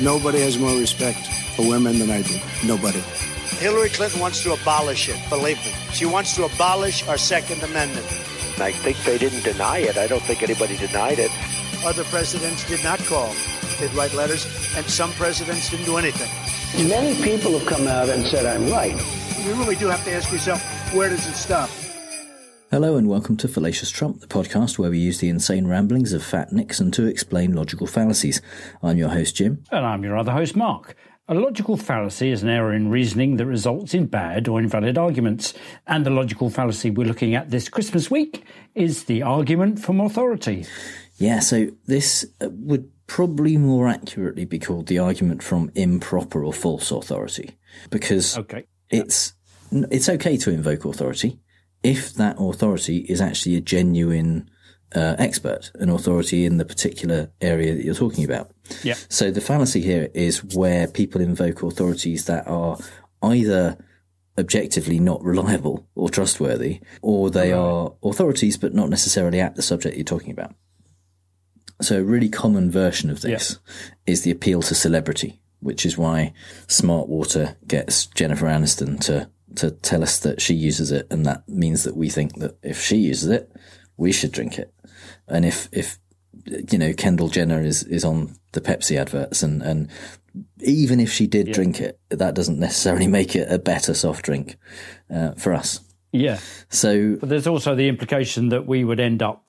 Nobody has more respect for women than I do. Nobody. Hillary Clinton wants to abolish it, believe me. She wants to abolish our Second Amendment. I think they didn't deny it. I don't think anybody denied it. Other presidents did not call, did write letters, and some presidents didn't do anything. Many people have come out and said I'm right. You really do have to ask yourself, where does it stop? Hello and welcome to Fallacious Trump, the podcast where we use the insane ramblings of Fat Nixon to explain logical fallacies. I'm your host, Jim. And I'm your other host, Mark. A logical fallacy is an error in reasoning that results in bad or invalid arguments. And the logical fallacy we're looking at this Christmas week is the argument from authority. Yeah, so this uh, would probably more accurately be called the argument from improper or false authority because Okay. it's it's okay to invoke authority if that authority is actually a genuine uh, expert, an authority in the particular area that you're talking about. Yeah. So the fallacy here is where people invoke authorities that are either objectively not reliable or trustworthy, or they are authorities but not necessarily at the subject you're talking about. So a really common version of this is the appeal to celebrity, which is why Smartwater gets Jennifer Aniston to to tell us that she uses it, and that means that we think that if she uses it, we should drink it. And if if you know Kendall Jenner is is on the Pepsi adverts, and and even if she did drink it, that doesn't necessarily make it a better soft drink uh, for us. Yeah. So But there's also the implication that we would end up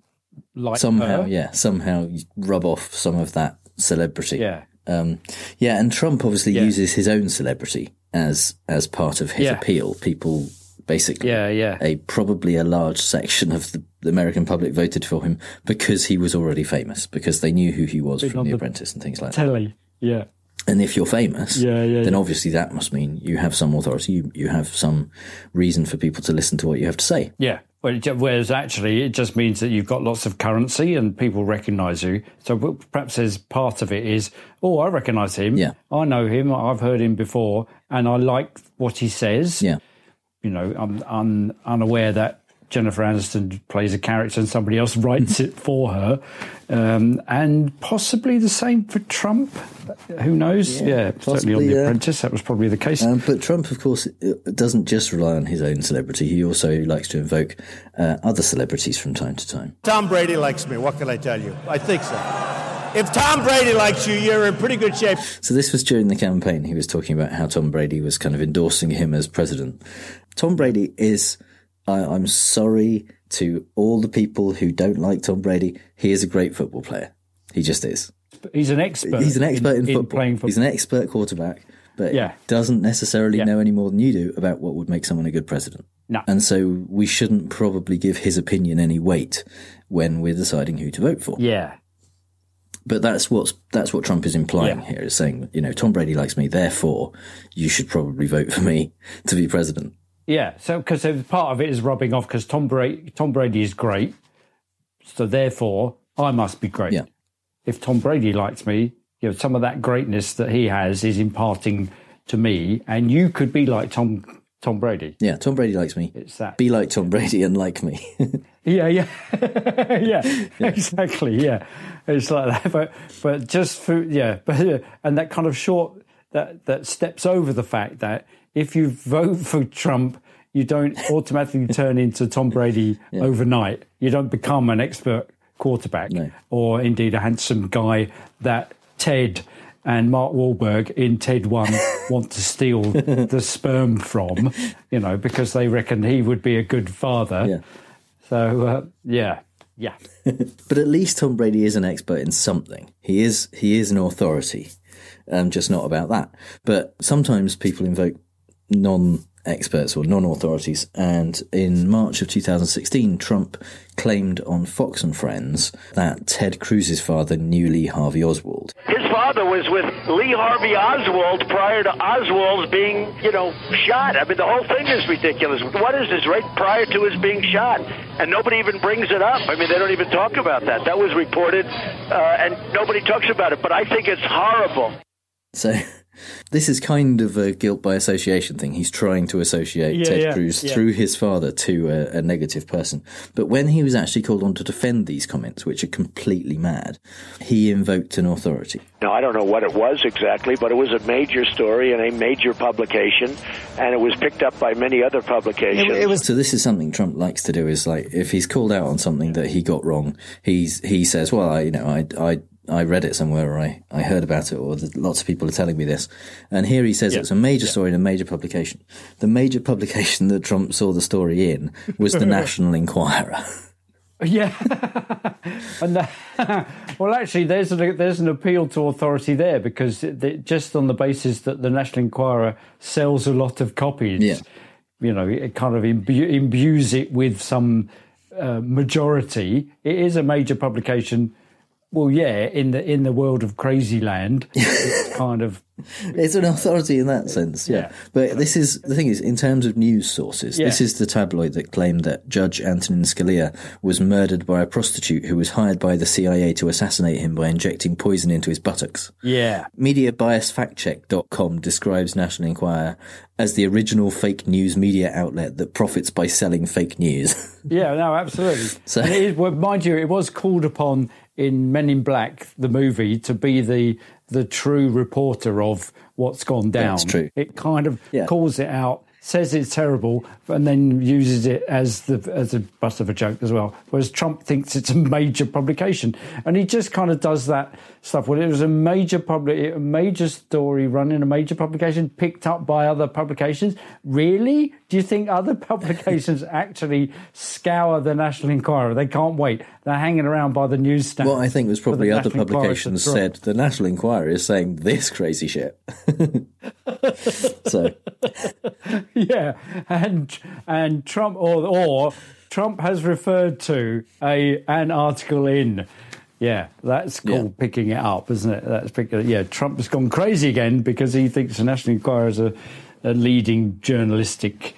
like somehow, her. yeah, somehow rub off some of that celebrity. Yeah. Um, yeah, and Trump obviously Yeah. uses his own celebrity as as part of his Yeah. appeal. People basically, Yeah, yeah. a probably a large section of the, the American public voted for him because he was already famous, because they knew who he was from The Apprentice and things like that. Telly. Yeah. And if you're famous, Yeah, yeah, then yeah. obviously that must mean you have some authority, you, you have some reason for people to listen to what you have to say. Yeah. Well, Whereas actually, it just means that you've got lots of currency and people recognise you. So perhaps there's part of it is, oh, I recognise him. Yeah. I know him. I've heard him before, and I like what he says. Yeah. You know, I'm un, unaware that Jennifer Aniston plays a character and somebody else writes it for her, um, and possibly the same for Trump. Who knows? Yeah, certainly on possibly, The yeah. Apprentice, that was probably the case. Um, but Trump, of course, uh, doesn't just rely on his own celebrity. He also likes to invoke uh, other celebrities from time to time. Tom Brady likes me. What can I tell you? I think so. If Tom Brady likes you, you're in pretty good shape. So this was during the campaign. He was talking about how Tom Brady was kind of endorsing him as president. Tom Brady is, I, I'm sorry to all the people who don't like Tom Brady. He is a great football player. He just is. He's an expert. He's an expert in, football. playing football. He's an expert quarterback, but Yeah. doesn't necessarily Yeah. know any more than you do about what would make someone a good president. No. And so we shouldn't probably give his opinion any weight when we're deciding who to vote for. yeah. But that's what's that's what Trump is implying Yeah. here is saying, you know, Tom Brady likes me, therefore you should probably vote for me to be president. Yeah, so because part of it is rubbing off because Tom Brady, Tom Brady is great, so therefore I must be great. Yeah. If Tom Brady likes me, you know, some of that greatness that he has is imparting to me, and you could be like Tom Tom Brady. Yeah, Tom Brady likes me. It's that. Be like Tom Brady and like me. Yeah, yeah, yeah, exactly. Yeah, it's like that. But but just for yeah, but and that kind of short that that steps over the fact that if you vote for Trump, you don't automatically turn into Tom Brady overnight. You don't become an expert quarterback No. or indeed a handsome guy that Ted. And Mark Wahlberg in Ted One want to steal the sperm from, you know, because they reckon he would be a good father. yeah. So uh, yeah, yeah, But at least Tom Brady is an expert in something. He is he is an authority, um, just not about that. But sometimes people invoke non experts or non authorities. And in March of 2016, Trump claimed on Fox and Friends that Ted Cruz's father knew Lee Harvey Oswald. His father was with Lee Harvey Oswald prior to Oswald's being, you know, shot. I mean, the whole thing is ridiculous. What is this, right prior to his being shot? And nobody even brings it up. I mean, they don't even talk about that. That was reported, uh, and nobody talks about it. But I think it's horrible. So This is kind of a guilt by association thing. He's trying to associate Yeah, Ted yeah, Cruz yeah. through his father to a, a negative person. But when he was actually called on to defend these comments, which are completely mad, he invoked an authority. Now, I don't know what it was exactly, but it was a major story in a major publication, and it was picked up by many other publications. So this is something Trump likes to do. Is like if he's called out on something that he got wrong, he's he says, "Well, I, you know, I, I, I read it somewhere, or I, I heard about it, or lots of people are telling me this." And here he says it's a major story in a major publication. The major publication that Trump saw the story in was the National Enquirer. Yeah, and that, well, actually, there's an there's an appeal to authority there because it, it- just on the basis that the National Enquirer sells a lot of copies, Yeah. you know, it kind of imbu- imbues it with some uh, majority. It is a major publication. Well, yeah, in the in the world of crazy land, it's kind of It's an authority in that sense, yeah. Yeah. But this is the thing is, in terms of news sources, this is the tabloid that claimed that Judge Antonin Scalia was murdered by a prostitute who was hired by the CIA to assassinate him by injecting poison into his buttocks. yeah, MediaBiasFactCheck.com describes National Enquirer as the original fake news media outlet that profits by selling fake news. Yeah, no, absolutely. So- and it is, well, mind you, it was called upon in Men in Black, the movie, to be the the true reporter of what's gone down. That's true. It kind of Yeah. calls it out, says it's terrible, and then uses it as the as a bust of a joke as well. Whereas Trump thinks it's a major publication, and he just kind of does that stuff. Well, it was a major public, a major story run in a major publication, picked up by other publications. Really? Do you think other publications actually scour the National Enquirer? They can't wait. They're hanging around by the newsstand. Well, I think it was probably other National publications said the National Enquirer is saying this crazy shit. so Yeah, and and Trump or or Trump has referred to a an article in. Yeah, that's called Yeah. picking it up, isn't it? That's picking. Yeah, Trump has gone crazy again because he thinks the National Enquirer is a, a leading journalistic.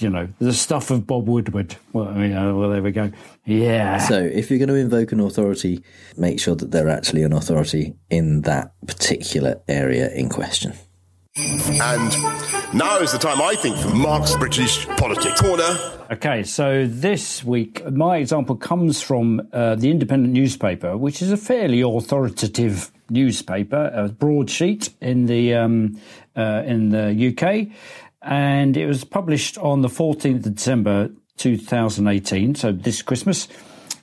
You know, the stuff of Bob Woodward. Well, I mean, uh, well, there we go. Yeah. So, if you're going to invoke an authority, make sure that they're actually an authority in that particular area in question. And now is the time, I think, for Mark's British Politics Corner. Okay, so this week, my example comes from uh, the Independent newspaper, which is a fairly authoritative newspaper, a broadsheet in the um, uh, in the UK, and it was published on the 14th of December 2018, so this Christmas.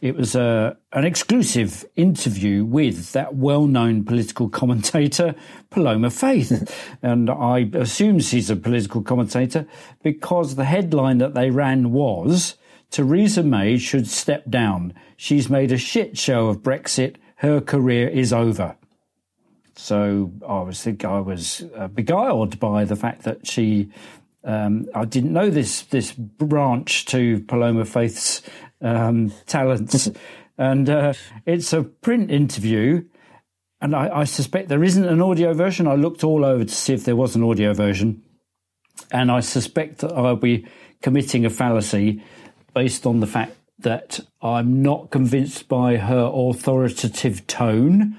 It was a, an exclusive interview with that well known political commentator, Paloma Faith. and I assume she's a political commentator because the headline that they ran was Theresa May should step down. She's made a shit show of Brexit. Her career is over. So I was think I was uh, beguiled by the fact that she. Um, I didn't know this this branch to Paloma Faith's um, talents, and uh, it's a print interview. And I, I suspect there isn't an audio version. I looked all over to see if there was an audio version, and I suspect that I'll be committing a fallacy based on the fact that I'm not convinced by her authoritative tone.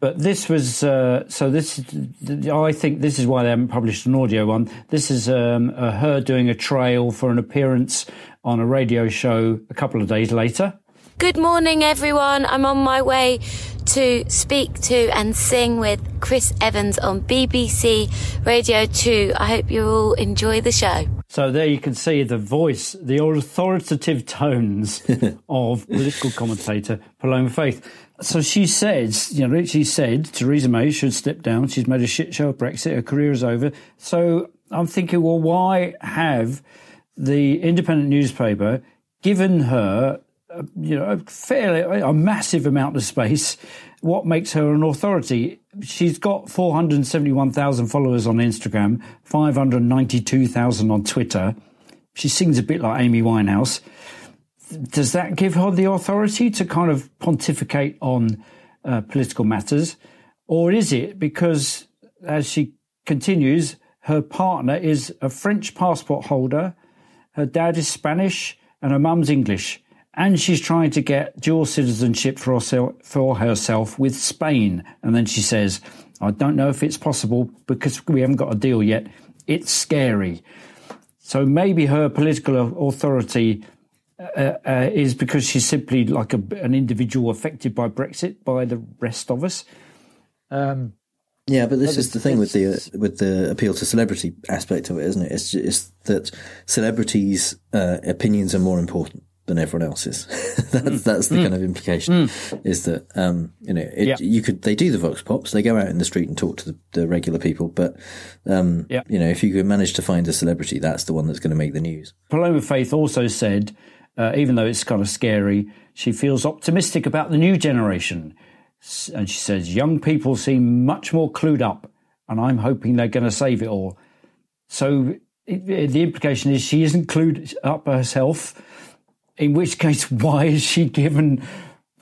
But this was uh, so. This I think this is why they haven't published an audio one. This is um, uh, her doing a trail for an appearance on a radio show a couple of days later. Good morning, everyone. I'm on my way to speak to and sing with Chris Evans on BBC Radio 2. I hope you all enjoy the show. So there you can see the voice, the authoritative tones of political commentator Paloma Faith. So she says, you know, she said Theresa May should step down. She's made a shit show of Brexit. Her career is over. So I'm thinking, well, why have the independent newspaper given her, uh, you know, a fairly a massive amount of space? What makes her an authority? She's got 471,000 followers on Instagram, 592,000 on Twitter. She sings a bit like Amy Winehouse. Does that give her the authority to kind of pontificate on uh, political matters? Or is it because, as she continues, her partner is a French passport holder, her dad is Spanish, and her mum's English? And she's trying to get dual citizenship for herself, for herself with Spain. And then she says, I don't know if it's possible because we haven't got a deal yet. It's scary. So maybe her political authority uh, uh, is because she's simply like a, an individual affected by Brexit by the rest of us. Um, yeah, but this is the thing with the uh, with the appeal to celebrity aspect of it, isn't it? It's just that celebrities' uh, opinions are more important than everyone else's. that's mm. that's the mm. kind of implication. Mm. Is that um, you know it, yeah. you could they do the vox pops, they go out in the street and talk to the, the regular people, but um, yeah. you know if you could manage to find a celebrity, that's the one that's going to make the news. Paloma Faith also said, uh, even though it's kind of scary, she feels optimistic about the new generation, and she says young people seem much more clued up, and I'm hoping they're going to save it all. So it, the implication is she isn't clued up herself in which case, why is she given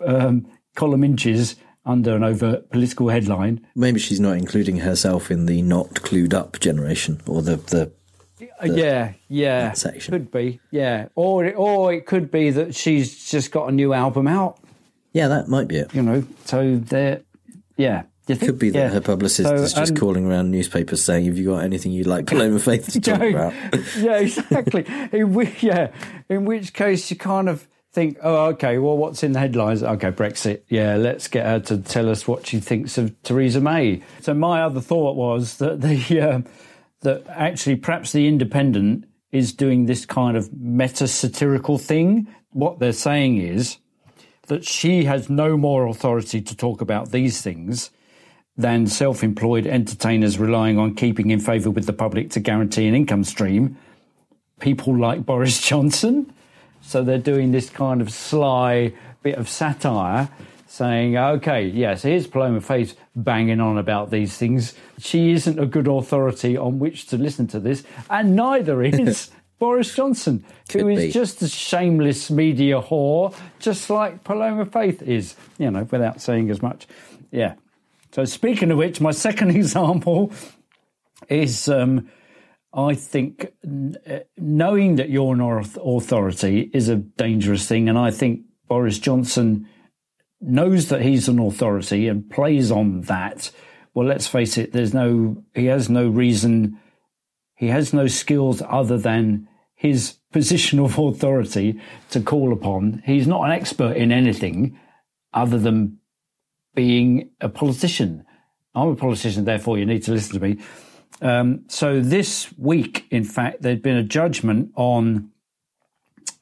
um, column inches under an overt political headline? Maybe she's not including herself in the not clued up generation or the the. the yeah, yeah, section could be, yeah, or it, or it could be that she's just got a new album out. Yeah, that might be it. You know, so there, yeah, it could be that yeah. her publicist so, is just um, calling around newspapers saying, "Have you got anything you'd like Paloma Faith to talk about?" yeah, exactly. in, yeah, in which case you kind of think, "Oh, okay. Well, what's in the headlines? Okay, Brexit. Yeah, let's get her to tell us what she thinks of Theresa May." So my other thought was that the uh, that actually perhaps the Independent is doing this kind of meta satirical thing. What they're saying is that she has no more authority to talk about these things than self employed entertainers relying on keeping in favour with the public to guarantee an income stream, people like Boris Johnson. So they're doing this kind of sly bit of satire saying, okay, yes, here's Paloma Faith banging on about these things. She isn't a good authority on which to listen to this, and neither is Boris Johnson, Could who is be. just a shameless media whore, just like Paloma Faith is, you know, without saying as much. Yeah. So, speaking of which, my second example is um, I think uh, knowing that you're an authority is a dangerous thing. And I think Boris Johnson knows that he's an authority and plays on that. Well, let's face it, there's no, he has no reason, he has no skills other than his position of authority to call upon. He's not an expert in anything other than being a politician. I'm a politician, therefore you need to listen to me. Um, so this week, in fact, there'd been a judgment on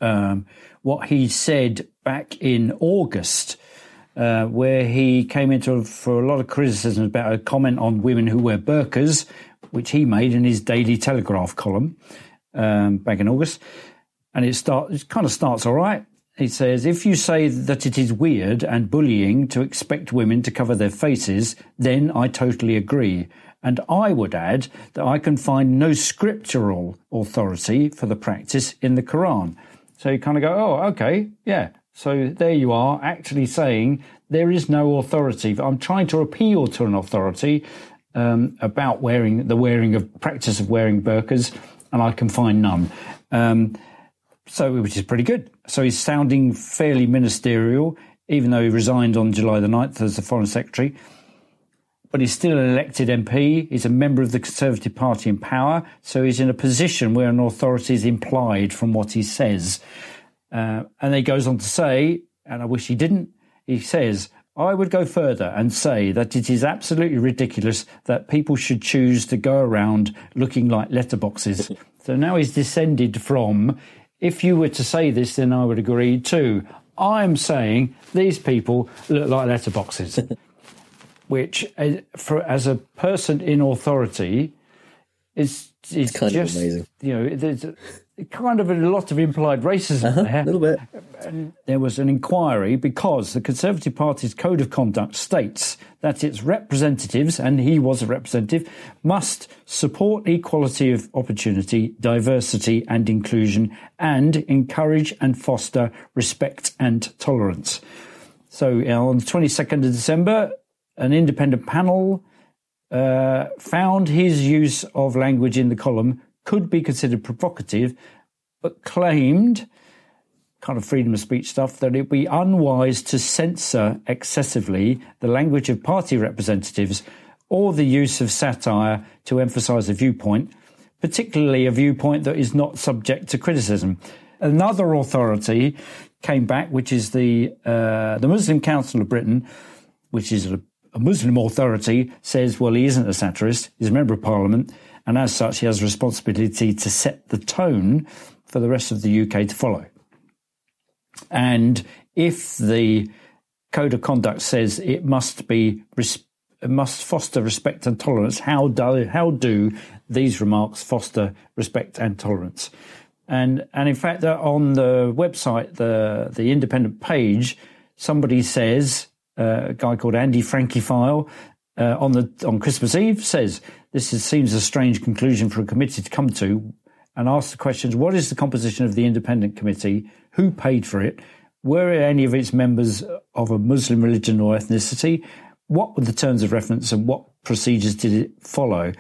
um, what he said back in August, uh, where he came into for a lot of criticism about a comment on women who wear burqas, which he made in his Daily Telegraph column um, back in August. And it start it kind of starts all right. He says, if you say that it is weird and bullying to expect women to cover their faces, then I totally agree. And I would add that I can find no scriptural authority for the practice in the Quran. So you kind of go, oh, okay, yeah. So there you are, actually saying there is no authority. I'm trying to appeal to an authority um, about wearing the wearing of practice of wearing burqas, and I can find none. Um, so, which is pretty good. So he's sounding fairly ministerial, even though he resigned on July the 9th as the Foreign Secretary. But he's still an elected MP. He's a member of the Conservative Party in power. So he's in a position where an authority is implied from what he says. Uh, and he goes on to say, and I wish he didn't, he says, I would go further and say that it is absolutely ridiculous that people should choose to go around looking like letterboxes. so now he's descended from if you were to say this, then I would agree too. I'm saying these people look like letterboxes, which, uh, for as a person in authority, is is kind just of amazing. You know, there's kind of a lot of implied racism uh-huh, there. A little bit. And there was an inquiry because the Conservative Party's code of conduct states that its representatives, and he was a representative, must support equality of opportunity, diversity and inclusion, and encourage and foster respect and tolerance. So on the 22nd of December, an independent panel uh, found his use of language in the column could be considered provocative, but claimed kind of freedom of speech stuff, that it'd be unwise to censor excessively the language of party representatives or the use of satire to emphasize a viewpoint, particularly a viewpoint that is not subject to criticism. Another authority came back, which is the uh, the Muslim Council of Britain, which is a, a Muslim authority, says, well, he isn't a satirist; he's a member of Parliament, and as such, he has responsibility to set the tone for the rest of the UK to follow. And if the code of conduct says it must be it must foster respect and tolerance, how do how do these remarks foster respect and tolerance? And and in fact, on the website, the the independent page, somebody says uh, a guy called Andy Frankyphile uh, on the on Christmas Eve says this is, seems a strange conclusion for a committee to come to, and asks the questions: What is the composition of the independent committee? Who paid for it? Were any of its members of a Muslim religion or ethnicity? What were the terms of reference and what procedures did it follow?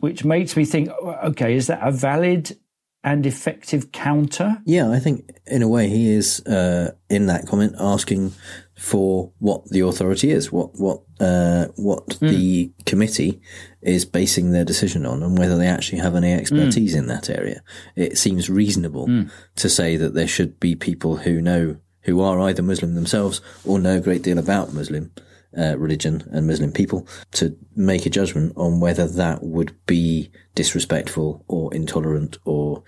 Which makes me think: Okay, is that a valid and effective counter. Yeah, I think in a way he is uh, in that comment asking for what the authority is, what what uh, what mm. the committee is basing their decision on, and whether they actually have any expertise mm. in that area. It seems reasonable mm. to say that there should be people who know who are either Muslim themselves or know a great deal about Muslim uh, religion and Muslim people to make a judgment on whether that would be disrespectful or intolerant or,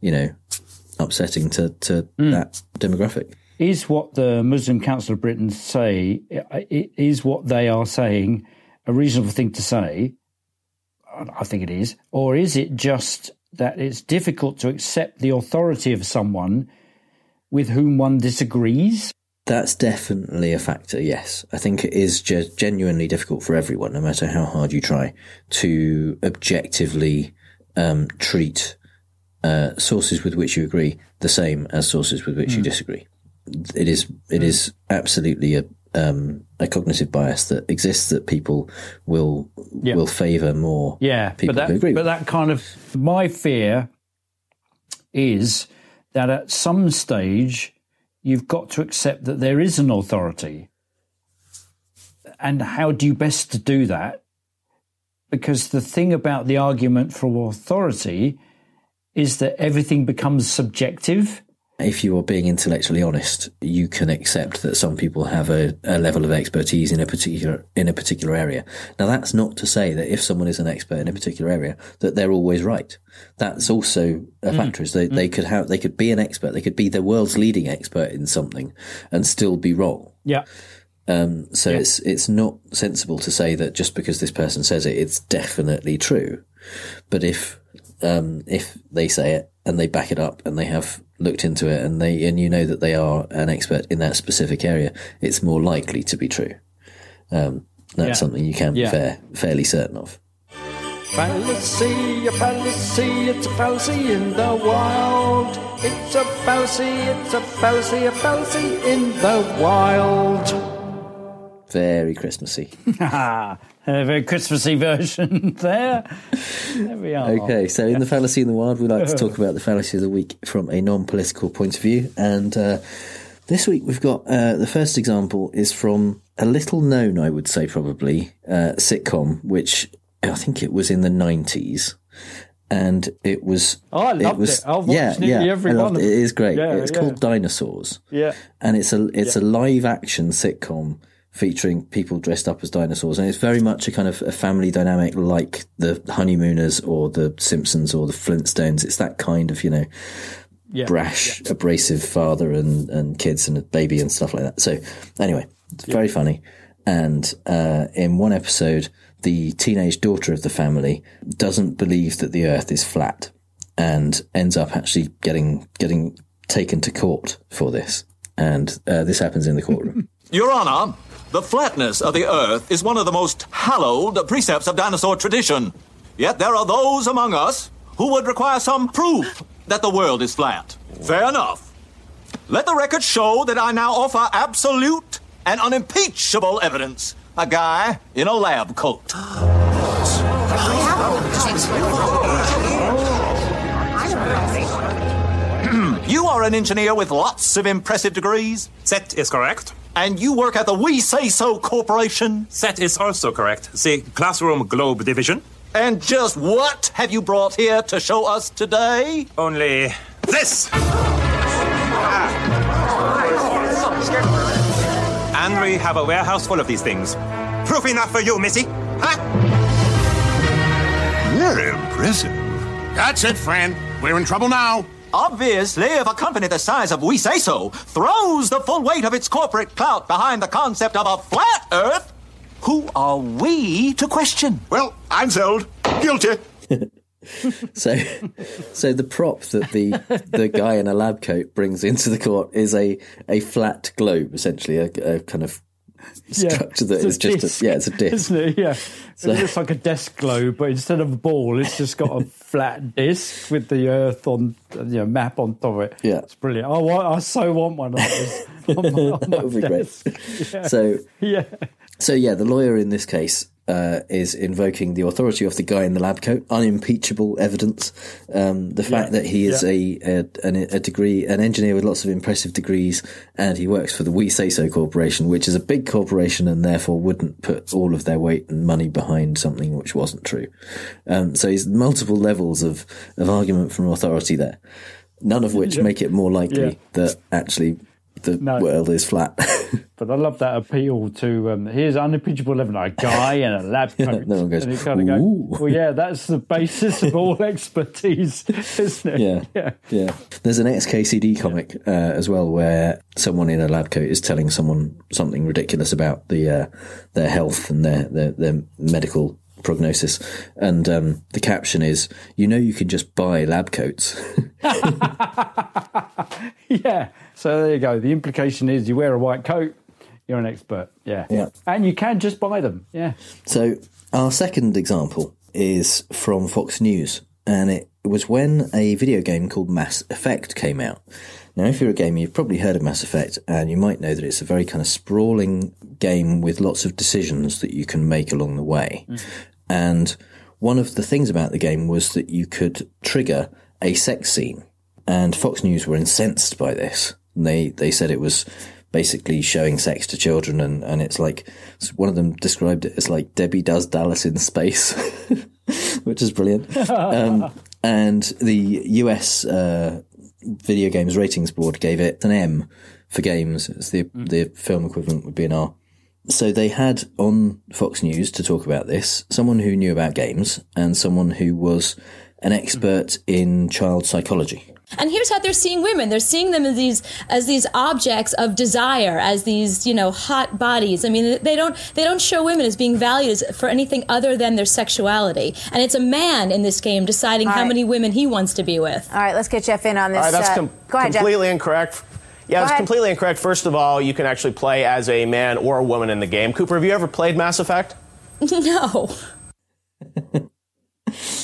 you know, upsetting to, to mm. that demographic. Is what the Muslim Council of Britain say, is what they are saying a reasonable thing to say? I think it is. Or is it just that it's difficult to accept the authority of someone with whom one disagrees? That's definitely a factor, yes. I think it is genuinely difficult for everyone, no matter how hard you try, to objectively um, treat uh, sources with which you agree the same as sources with which mm. you hmm. disagree. It is it mm. is absolutely a um, a cognitive bias that exists that people will yeah. will favour more. Yeah, people but that, agree. But that kind of my fear is that at some stage you've got to accept that there is an authority. And how do you best to do that? Because the thing about the argument for authority is that everything becomes subjective if you are being intellectually honest, you can accept that some people have a, a, level of expertise in a particular in a particular area. Now, that's not to say that if someone is an expert in a particular area, that they're always right. That's also a mm. factor. Is they, mm. they could have they could be an expert, they could be the world's leading expert in something, and still be wrong. Yeah. Um, so yeah. it's it's not sensible to say that just because this person says it, it's definitely true. But if um, if they say it and they back it up and they have looked into it and they and you know that they are an expert in that specific area, it's more likely to be true. Um, that's yeah. something you can yeah. be fair, fairly certain of. Fallacy, a fallacy, it's a fallacy in the wild. It's a fallacy, it's a fallacy, a fallacy in the wild. Very Christmassy. a very Christmassy version there. There we are. Okay, so in the fallacy in the wild, we like to talk about the fallacy of the week from a non-political point of view, and uh, this week we've got uh, the first example is from a little known, I would say, probably uh, sitcom, which I think it was in the nineties. And it was. Oh, I loved it. Was, it. I've yeah, yeah, every loved it. It is great. Yeah, it's yeah. called Dinosaurs. Yeah, and it's a it's a live action sitcom featuring people dressed up as dinosaurs. And it's very much a kind of a family dynamic like the Honeymooners or the Simpsons or the Flintstones. It's that kind of, you know, yeah, brash, yeah. abrasive father and, and kids and a baby and stuff like that. So anyway, it's yeah. very funny. And, uh, in one episode, the teenage daughter of the family doesn't believe that the earth is flat and ends up actually getting, getting taken to court for this. And, uh, this happens in the courtroom. Your Honor, the flatness of the Earth is one of the most hallowed precepts of dinosaur tradition. Yet there are those among us who would require some proof that the world is flat. Fair enough. Let the record show that I now offer absolute and unimpeachable evidence. A guy in a lab coat. you are an engineer with lots of impressive degrees. That is correct. And you work at the We Say So Corporation. That is also correct. The Classroom Globe Division. And just what have you brought here to show us today? Only this! And we have a warehouse full of these things. Proof enough for you, Missy. Huh? Very impressive. That's it, friend. We're in trouble now. Obviously, if a company the size of We Say So throws the full weight of its corporate clout behind the concept of a flat Earth, who are we to question? Well, I'm sold. Guilty. so, so the prop that the the guy in a lab coat brings into the court is a a flat globe, essentially a, a kind of structure that is just disc, a, yeah, it's a disc, isn't it? Yeah, So- it looks like a desk globe, but instead of a ball, it's just got a flat disc with the Earth on, you know, map on top of it. Yeah. it's brilliant. Oh, I want, I so want one of those. On my, on That would be great. Yeah. So yeah, So yeah, the lawyer in this case uh, is invoking the authority of the guy in the lab coat, unimpeachable evidence. Um, the fact Yeah. that he is Yeah. a, a a degree, an engineer with lots of impressive degrees, and he works for the We Say So Corporation, which is a big corporation and therefore wouldn't put all of their weight and money behind something which wasn't true. Um, so he's multiple levels of of argument from authority there, none of which Yeah. make it more likely that actually the No. world is flat. but I love that appeal to um, here's unimpeachable evidence. A guy in a lab coat, no one goes, and you kind of go, well, yeah, that's the basis of all expertise, isn't it? Yeah. yeah. Yeah. There's an XKCD comic uh, as well where someone in a lab coat is telling someone something ridiculous about the uh, their health and their, their, their medical prognosis. And um, the caption is, you know, you can just buy lab coats. Yeah. So there you go. The implication is you wear a white coat, you're an expert. Yeah. Yeah. And you can just buy them. Yeah. So our second example is from Fox News, and it was when a video game called Mass Effect came out. Now, if you're a gamer, you've probably heard of Mass Effect, and you might know that it's a very kind of sprawling game with lots of decisions that you can make along the way. And one of the things about the game was that you could trigger a sex scene, and Fox News were incensed by this. They they said it was basically showing sex to children, and, and it's like one of them described it as like Debbie does Dallas in space, which is brilliant. um, and the US uh, Video Games Ratings Board gave it an M for games. It's the the film equivalent would be an R. So they had on Fox News to talk about this someone who knew about games and someone who was an expert in child psychology. And here's how they're seeing women. They're seeing them as these as these objects of desire, as these, you know, hot bodies. I mean, they don't they don't show women as being valued as, for anything other than their sexuality. And it's a man in this game deciding All how many women he wants to be with. All right, let's get Jeff in on this. All right, that's uh, com- go ahead, Jeff. completely incorrect. Yeah, Go it's completely incorrect. First of all, you can actually play as a man or a woman in the game. Cooper, have you ever played Mass Effect? no.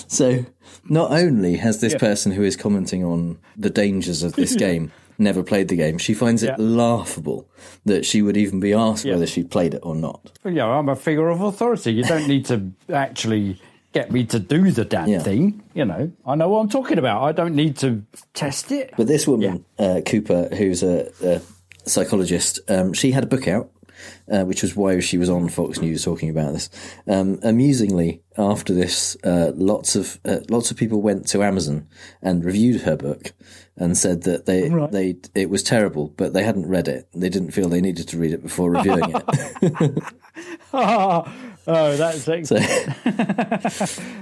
So not only has this Yeah. person who is commenting on the dangers of this game never played the game, she finds it Yeah. laughable that she would even be asked whether she'd played it or not. Yeah, I'm a figure of authority. You don't need to actually get me to do the damn thing. You know, I know what I'm talking about. I don't need to test it. But this woman, uh, Cooper, who's a, a psychologist, um, she had a book out, uh, which was why she was on Fox News talking about this. Um, amusingly, after this, uh, lots of uh, lots of people went to Amazon and reviewed her book and said that they they it was terrible, but they hadn't read it. They didn't feel they needed to read it before reviewing it. oh, Oh, that's excellent.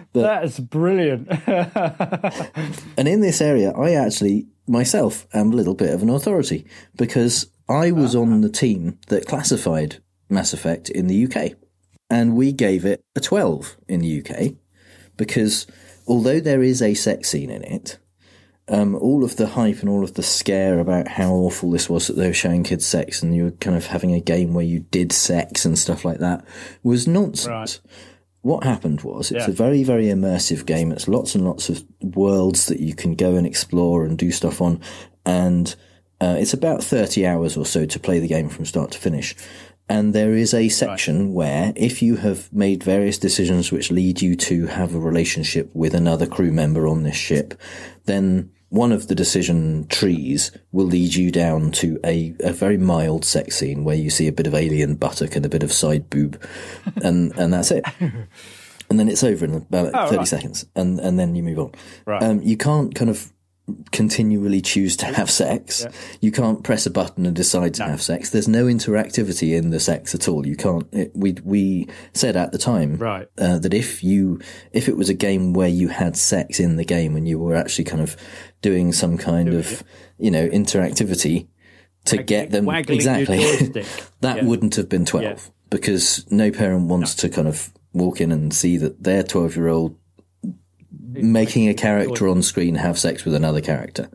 that's brilliant. And in this area, I actually myself am a little bit of an authority because I was on the team that classified Mass Effect in the UK. And we gave it a 12 in the UK because although there is a sex scene in it, um, all of the hype and all of the scare about how awful this was that they were showing kids sex and you were kind of having a game where you did sex and stuff like that was nonsense. What happened was it's Yeah. a very, very immersive game. It's lots and lots of worlds that you can go and explore and do stuff on. And uh, it's about 30 hours or so to play the game from start to finish. And there is a section where if you have made various decisions which lead you to have a relationship with another crew member on this ship, then one of the decision trees will lead you down to a, a very mild sex scene where you see a bit of alien buttock and a bit of side boob, and and that's it. And then it's over in about Oh, 30 right. seconds, and, and then you move on. Right. Um, you can't kind of continually choose to have sex. Yeah. You can't press a button and decide to have sex. There's no interactivity in the sex at all. You can't. It, we we said at the time Right. uh, that if you if it was a game where you had sex in the game and you were actually kind of doing some kind of you know interactivity to get them exactly that Yeah. wouldn't have been 12 Yeah. because no parent wants to kind of walk in and see that their 12 year old making a character on screen have sex with another character.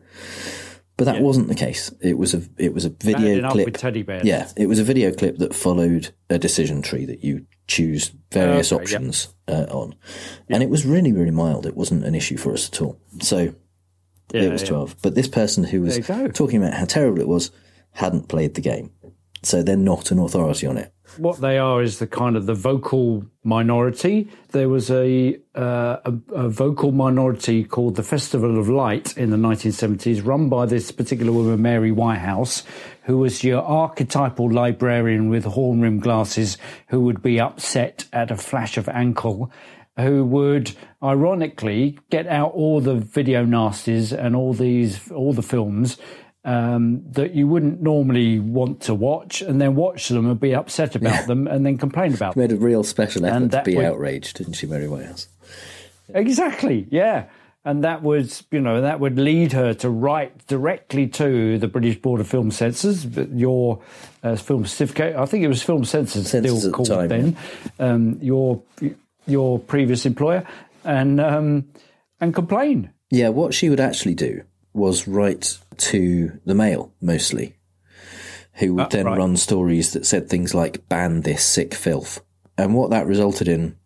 But that wasn't the case. It was a it was a video clip with teddy bears. yeah it was a video clip that followed a decision tree that you choose various Okay, yeah. options uh, on. And it was really really mild. It wasn't an issue for us at all. So Yeah, it was yeah. 12 but this person who was There you go. talking about how terrible it was hadn't played the game. So they're not an authority on it what they are is the kind of the vocal minority. There was a, uh, a a vocal minority called the Festival of Light in the 1970s, run by this particular woman, Mary Whitehouse, who was your archetypal librarian with horn rimmed glasses, who would be upset at a flash of ankle. Who would ironically get out all the video nasties and all these all the films um, that you wouldn't normally want to watch, and then watch them and be upset about them, and then complain about She them. made a real special effort And to be would- outraged, didn't she, Mary Whitehouse? Exactly, yeah. And that would, you know, that would lead her to write directly to the British Board of Film Censors, your uh, film certificate. I think it was Film Censors, Censors still at the called time, then. Um, your your previous employer, and um, and complain. Yeah, what she would actually do was write to the Mail mostly, who would Ah, then right. run stories that said things like "ban this sick filth," and what that resulted in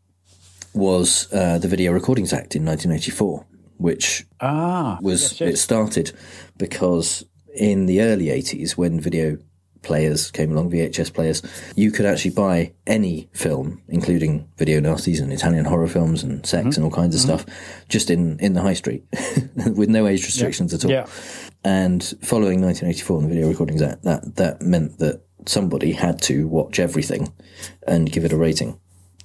was uh, the Video Recordings Act in 1984, which Ah, was yes, yes. it started because in the early 80s when video players came along VHS players you could actually buy any film including video nasties and Italian horror films and sex Mm-hmm. and all kinds of stuff just in in the high street with no age restrictions at all Yeah. And following 1984 and the Video Recordings Act that that meant that somebody had to watch everything and give it a rating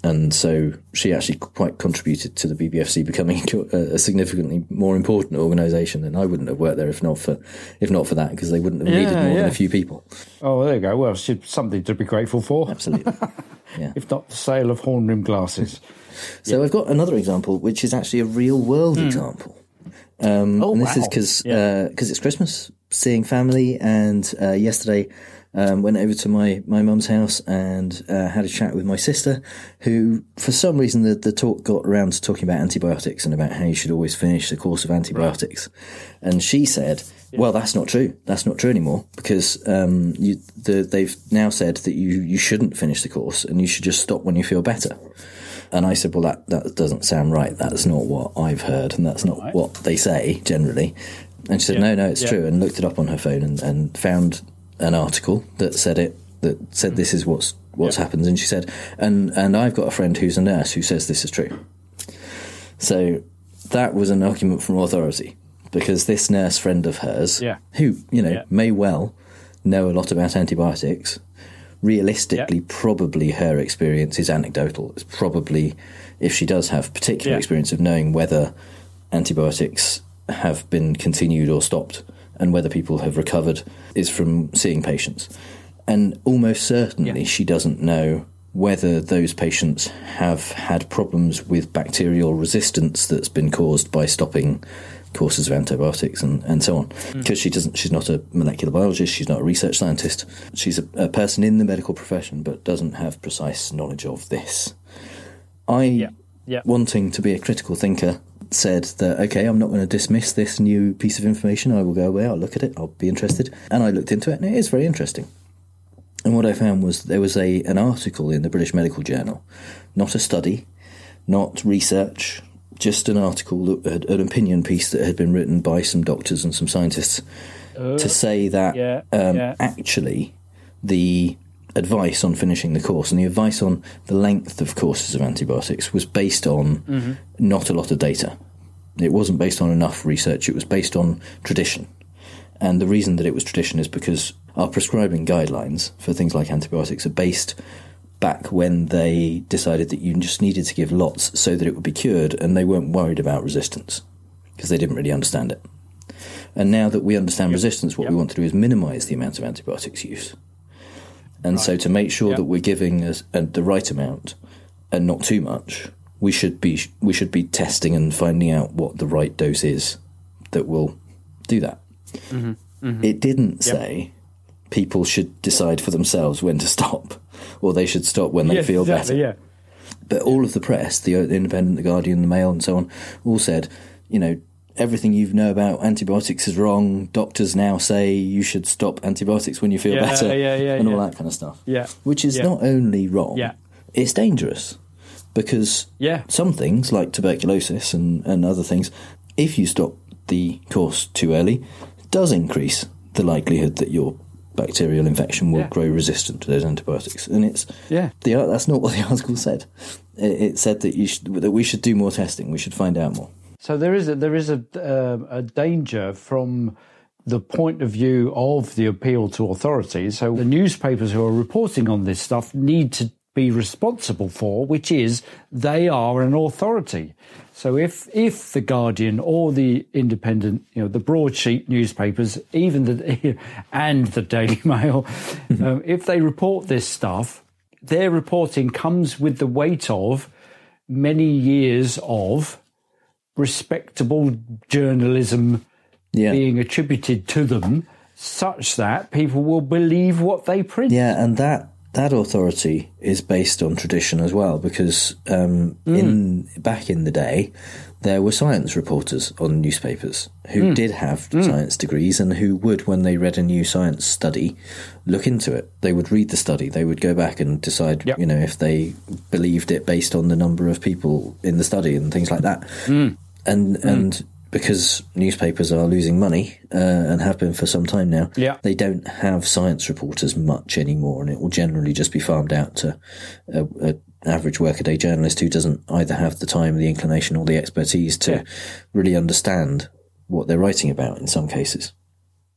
and so she actually quite contributed to the BBFC becoming a, significantly more important organisation. And I wouldn't have worked there if not for if not for that, because they wouldn't have needed Yeah, more than a few people. Oh, there you go. Well, something to be grateful for. Absolutely. Yeah. If not the sale of horn rim glasses. So I've got another example, which is actually a real world hmm. example. Um. Oh, and this is wow. because Yeah. it's Christmas, seeing family, and uh, yesterday um, went over to my my mum's house and uh, had a chat with my sister, who for some reason the the talk got around to talking about antibiotics and about how you should always finish the course of antibiotics, and she said. Well, that's not true. That's not true anymore because um, you, the, they've now said that you, you shouldn't finish the course and you should just stop when you feel better. And I said, well, that, that doesn't sound right. That's not what I've heard, and that's not what they say generally. And she said, no, no, it's Yeah. true, and looked it up on her phone and, and found an article that said it, that said hmm. this is what's what's happened. And she said, and and I've got a friend who's a nurse who says this is true. So that was an argument from authority because this nurse friend of hers, Yeah. who you know Yeah. may well know a lot about antibiotics, realistically, probably her experience is anecdotal. It's probably if she does have particular Yeah. experience of knowing whether antibiotics have been continued or stopped and whether people have recovered is from seeing patients. And almost certainly she doesn't know whether those patients have had problems with bacterial resistance that's been caused by stopping courses of antibiotics and, and so on. Hmm. Because she doesn't she's not a molecular biologist, she's not a research scientist. She's a, a person in the medical profession but doesn't have precise knowledge of this. I Yeah. wanting to be a critical thinker said that okay i'm not going to dismiss this new piece of information i will go away i'll look at it i'll be interested and i looked into it and it is very interesting and what i found was there was a an article in the british medical journal not a study not research just an article that- an opinion piece that had been written by some doctors and some scientists to say that yeah, um, yeah. actually the advice on finishing the course and the advice on the length of courses of antibiotics was based on Mhm. not a lot of data. It wasn't based on enough research, it was based on tradition. And the reason that it was tradition is because our prescribing guidelines for things like antibiotics are based back when they decided that you just needed to give lots so that it would be cured, and they weren't worried about resistance because they didn't really understand it. And now that we understand resistance, what we want to do is minimize the amount of antibiotics use. And so, to make sure that we're giving us uh, the right amount and not too much, we should be we should be testing and finding out what the right dose is that will do that. Mhm, mhm. It didn't Yep. say people should decide for themselves when to stop, or they should stop when they Yeah, feel exactly, better. Yeah. But all of the press, the, the Independent, the Guardian, the Mail, and so on, all said, you know, everything you know about antibiotics is wrong. Doctors now say you should stop antibiotics when you feel Yeah, better, yeah, yeah, and all that kind of stuff. Yeah. Which is not only wrong, Yeah. it's dangerous because Yeah. some things like tuberculosis and, and other things, if you stop the course too early, does increase the likelihood that your bacterial infection will Yeah. grow resistant to those antibiotics. And it's Yeah. the that's not what the article said. It, it said that you should, that we should do more testing. We should find out more. So there is a, there is a um a danger from the point of view of the appeal to authorities. So the newspapers who are reporting on this stuff need to be responsible for, which is they are an authority. So if if the Guardian or the Independent, you know, the broadsheet newspapers, even the and the Daily Mail, um, if they report this stuff, their reporting comes with the weight of many years of respectable journalism being attributed to them such that people will believe what they print. Yeah, and that that authority is based on tradition as well, because um, Mm. in back in the day, there were science reporters on newspapers who Mm. did have Mm. science degrees and who would, when they read a new science study, look into it. They would read the study. They would go back and decide, you know, if they believed it based on the number of people in the study and things like that. Mm. And and because newspapers are losing money uh, and have been for some time now, Yeah. they don't have science reporters much anymore, and it will generally just be farmed out to a, a average workaday journalist who doesn't either have the time, the inclination, or the expertise to Yeah. really understand what they're writing about. In some cases,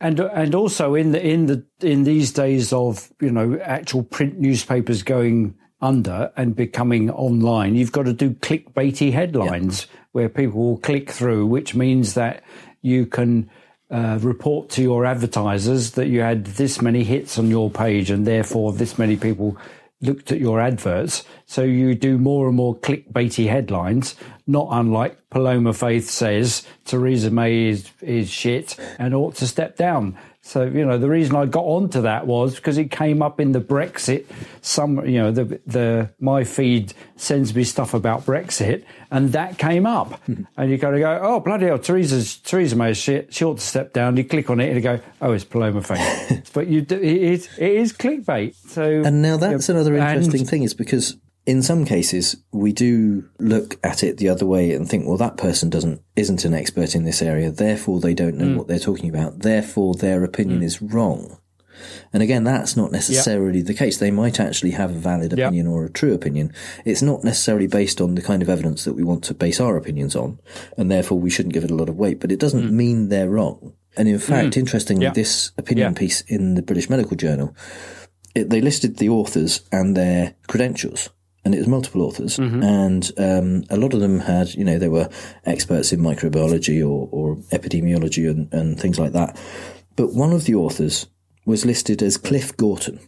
And and also in the in the in these days of you know actual print newspapers going under and becoming online, you've got to do clickbaity headlines where people will click through, which means that you can uh, report to your advertisers that you had this many hits on your page and therefore this many people looked at your adverts. So you do more and more clickbaity headlines, not unlike Paloma Faith says Theresa May is, is shit and ought to step down. So, you know, the reason I got onto that was because it came up in the Brexit. Some, you know, the, the, my feed sends me stuff about Brexit and that came up. And you got to go, oh, bloody hell, Theresa's, Theresa May shit. She ought to step down. You click on it and you go, oh, it's Paloma Faith. but you do, it is, it is clickbait. So, and now that's another and- interesting thing, is because in some cases we do look at it the other way and think, well, that person doesn't isn't an expert in this area, therefore they don't know Mm. what they're talking about, therefore their opinion is wrong. And again, that's not necessarily the case. They might actually have a valid opinion or a true opinion. It's not necessarily based on the kind of evidence that we want to base our opinions on, and therefore we shouldn't give it a lot of weight. But it doesn't mean they're wrong. And in fact, Mm. interestingly, Yeah. this opinion piece in the British Medical Journal, it, they listed the authors and their credentials. And it was multiple authors, Mm-hmm. and um, a lot of them had, you know, they were experts in microbiology or, or epidemiology and, and things like that. But one of the authors was listed as Cliff Gorton.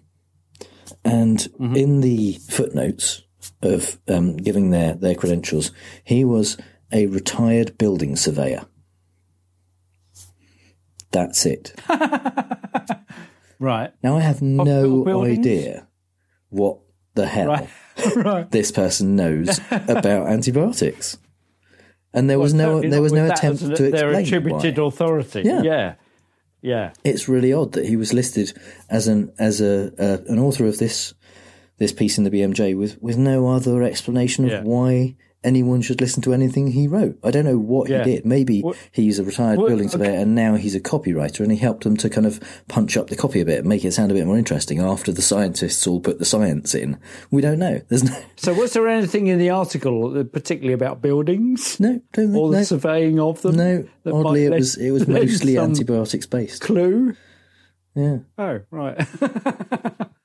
And Mm-hmm. in the footnotes of um, giving their, their credentials, he was a retired building surveyor. That's it. right. Now I have no idea what the hell Right. right. this person knows about antibiotics. And there was Well, no there was no attempt to Their explain attributed why. authority. Yeah. Yeah. Yeah. It's really odd that he was listed as an as a, a an author of this this piece in the BMJ with with no other explanation of Yeah. why anyone should listen to anything he wrote. I don't know what Yeah. he did. Maybe What- he's a retired what- building surveyor okay. and now he's a copywriter and he helped them to kind of punch up the copy a bit and make it sound a bit more interesting after the scientists all put the science in. We don't know. There's no. So, was there anything in the article, uh, particularly about buildings? No, don't or the no. surveying of them. No, oddly, it was it was mostly antibiotics based. Clue. Yeah. Oh, right.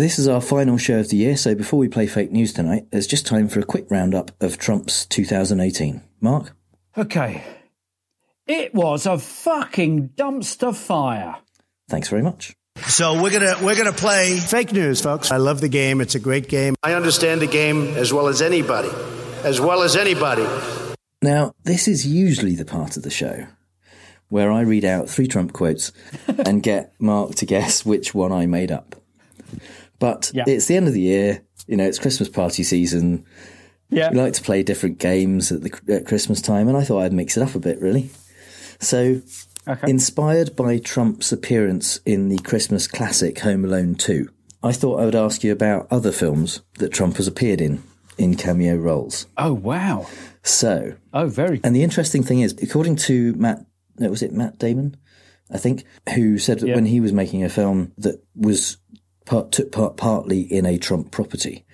This is our final show of the year, so before we play fake news tonight, there's just time for a quick roundup of Trump's 2018. Mark? okay. It was a fucking dumpster fire. Thanks very much. So we're gonna we're gonna play fake news, folks. I love the game. It's a great game. I understand the game as well as anybody, as well as anybody. Now, this is usually the part of the show where I read out three Trump quotes and get Mark to guess which one I made up. But Yeah. it's the end of the year, you know, it's Christmas party season. Yeah. We like to play different games at, the, at Christmas time, and I thought I'd mix it up a bit, really. So, inspired by Trump's appearance in the Christmas classic Home Alone 2, I thought I would ask you about other films that Trump has appeared in, in cameo roles. Oh, wow. So, Oh, very. and the interesting thing is, according to Matt, was it Matt Damon? I think, who said that Yeah. when he was making a film that was part, took part partly in a Trump property,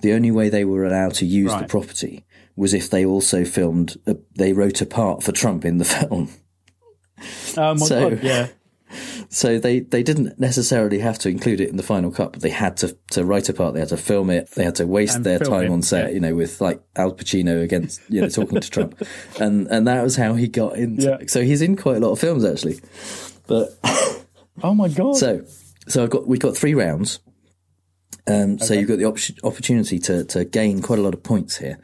the only way they were allowed to use the property was if they also filmed, a, they wrote a part for Trump in the film. Oh, my So- God. Yeah. So they, they didn't necessarily have to include it in the final cut, but they had to, to write a part. They had to film it. They had to waste And their time it, on set, yeah. you know, with like Al Pacino against, you know, talking to Trump. And, and that was how he got into Yeah. So he's in quite a lot of films actually. But Oh, my God. so, so I've got, we've got three rounds. Um, so you've got the op- opportunity to, to gain quite a lot of points here.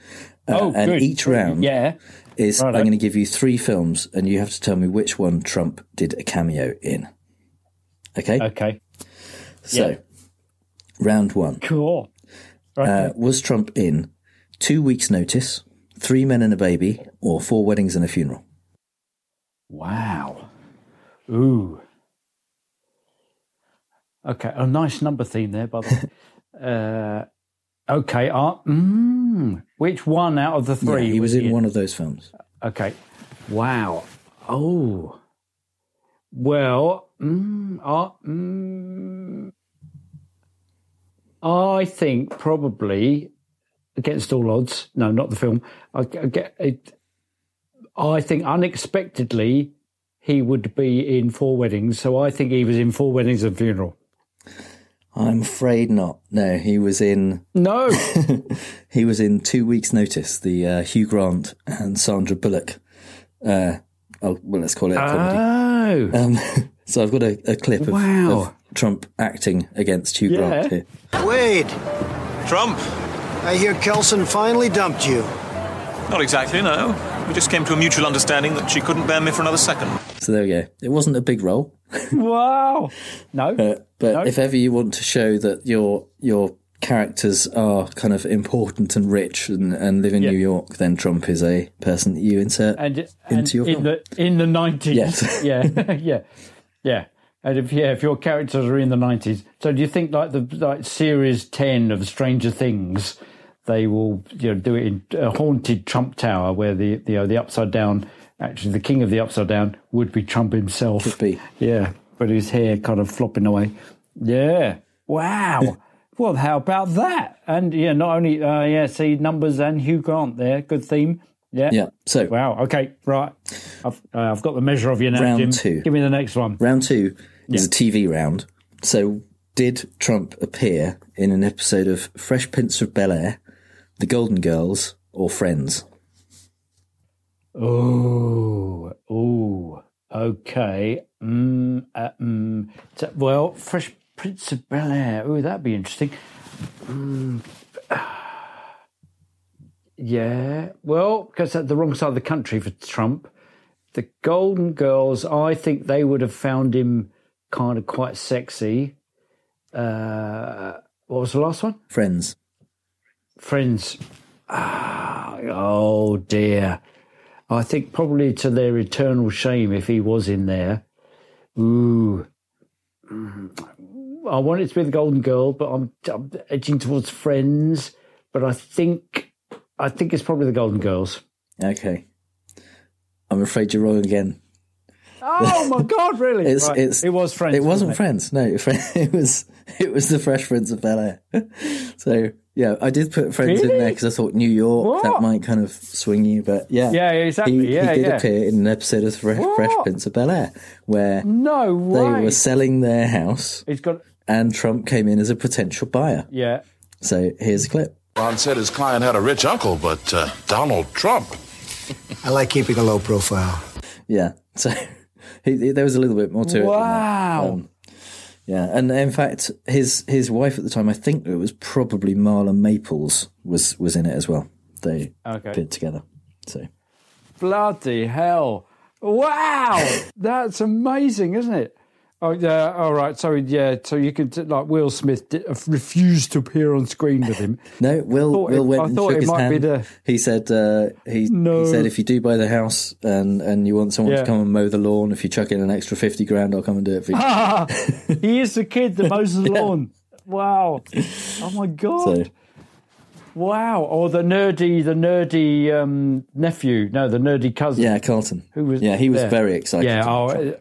Uh, oh, and good. each round Yeah. is Righto. I'm going to give you three films and you have to tell me which one Trump did a cameo in. Okay? Okay. So, Yeah. round one. Cool. Right. Uh, was Trump in Two Weeks' Notice, Three Men and a Baby, or Four Weddings and a Funeral? Wow. Ooh. Okay, a nice number theme there, by the way. uh, okay, uh, mm, which one out of the three? Yeah, he was in in? one of those films. Okay. Wow. Oh. Well, mm, uh, mm, I think probably against all odds. No, not the film. I, I get it. I think unexpectedly he would be in Four Weddings. So I think he was in Four Weddings and Funeral. I'm afraid not. No, he was in. No. he was in Two Weeks' Notice, the uh, Hugh Grant and Sandra Bullock. Uh, oh, well, let's call it a comedy. Oh. Um, so I've got a, a clip of, Wow. of Trump acting against Hugh Yeah. Grant here. Wade, Trump? I hear Kelson finally dumped you. Not exactly, no. We just came to a mutual understanding that she couldn't bear me for another second. So there we go. It wasn't a big role, wow. No. but, but No. if ever you want to show that your your characters are kind of important and rich and, and live in Yeah. New York, then Trump is a person that you insert and, and into your in film. the in the nineties. Yes. yeah, yeah, yeah. And if yeah, if your characters are in the nineties, so do you think like the like series ten of Stranger Things, they will you know do it in a haunted Trump Tower where the you know the upside down actually the king of the upside down would be Trump himself. Could be. Yeah, but his hair kind of flopping away. Yeah. Wow. well, how about that? And yeah, not only uh, yeah, see numbers and Hugh Grant there. Good theme. Yeah. Yeah. So Wow. Okay. Right. I've uh, I've got the measure of you now, Round Jim. two. Give me the next one. round two is a TV round. So did Trump appear in an episode of Fresh Prince of Bel Air, The Golden Girls, or Friends? Oh. Oh. Okay. Mm, uh, mm. So- well, Fresh Prince of Bel Air. Oh, that'd be interesting. Mm. Yeah. Well, because at the wrong side of the country for Trump. The Golden Girls, I think they would have found him kind of quite sexy. Uh, what was the last one? Friends. Friends. Ah, oh dear. I think probably to their eternal shame if he was in there. Ooh. Mm. I want it to be the Golden Girl, but I'm, I'm edging towards Friends. But I think I think it's probably the Golden Girls. Okay. I'm afraid you're wrong again. Oh my God! Really? It's, Right. it's, it was Friends. It wasn't wasn't Friends. No, it was it was the Fresh Prince of Bel Air. so yeah, I did put Friends in there because I thought New York that might kind of swing you, but yeah, Yeah, exactly. He, Yeah, he did yeah. appear in an episode of Fresh, Fresh Prince of Bel Air where No way. they were selling their house, He's got and Trump came in as a potential buyer. yeah. So here's a clip. Ron said his client had a rich uncle, but uh, Donald Trump. I like keeping a low profile. Yeah, so he, he- there was a little bit more to it. Wow. Um, yeah, and in fact, his his wife at the time, I think it was probably Marla Maples, was was in it as well. They Okay. did together. So Bloody hell! Wow, that's amazing, isn't it? Oh yeah. All right. So yeah. So you could like Will Smith di- refused to appear on screen with him. no, Will Will it- went I and thought shook it his might be hand. the- He said uh, he, No. he said if you do buy the house and and you want someone Yeah. to come and mow the lawn, if you chuck in an extra fifty grand, I'll come and do it for you. he is the kid that mows the lawn. Wow. Oh my god. so Wow. Or the nerdy, the nerdy um, nephew. No, the nerdy cousin. yeah, Carlton. Who was? Yeah, he was very excited. Yeah. Oh.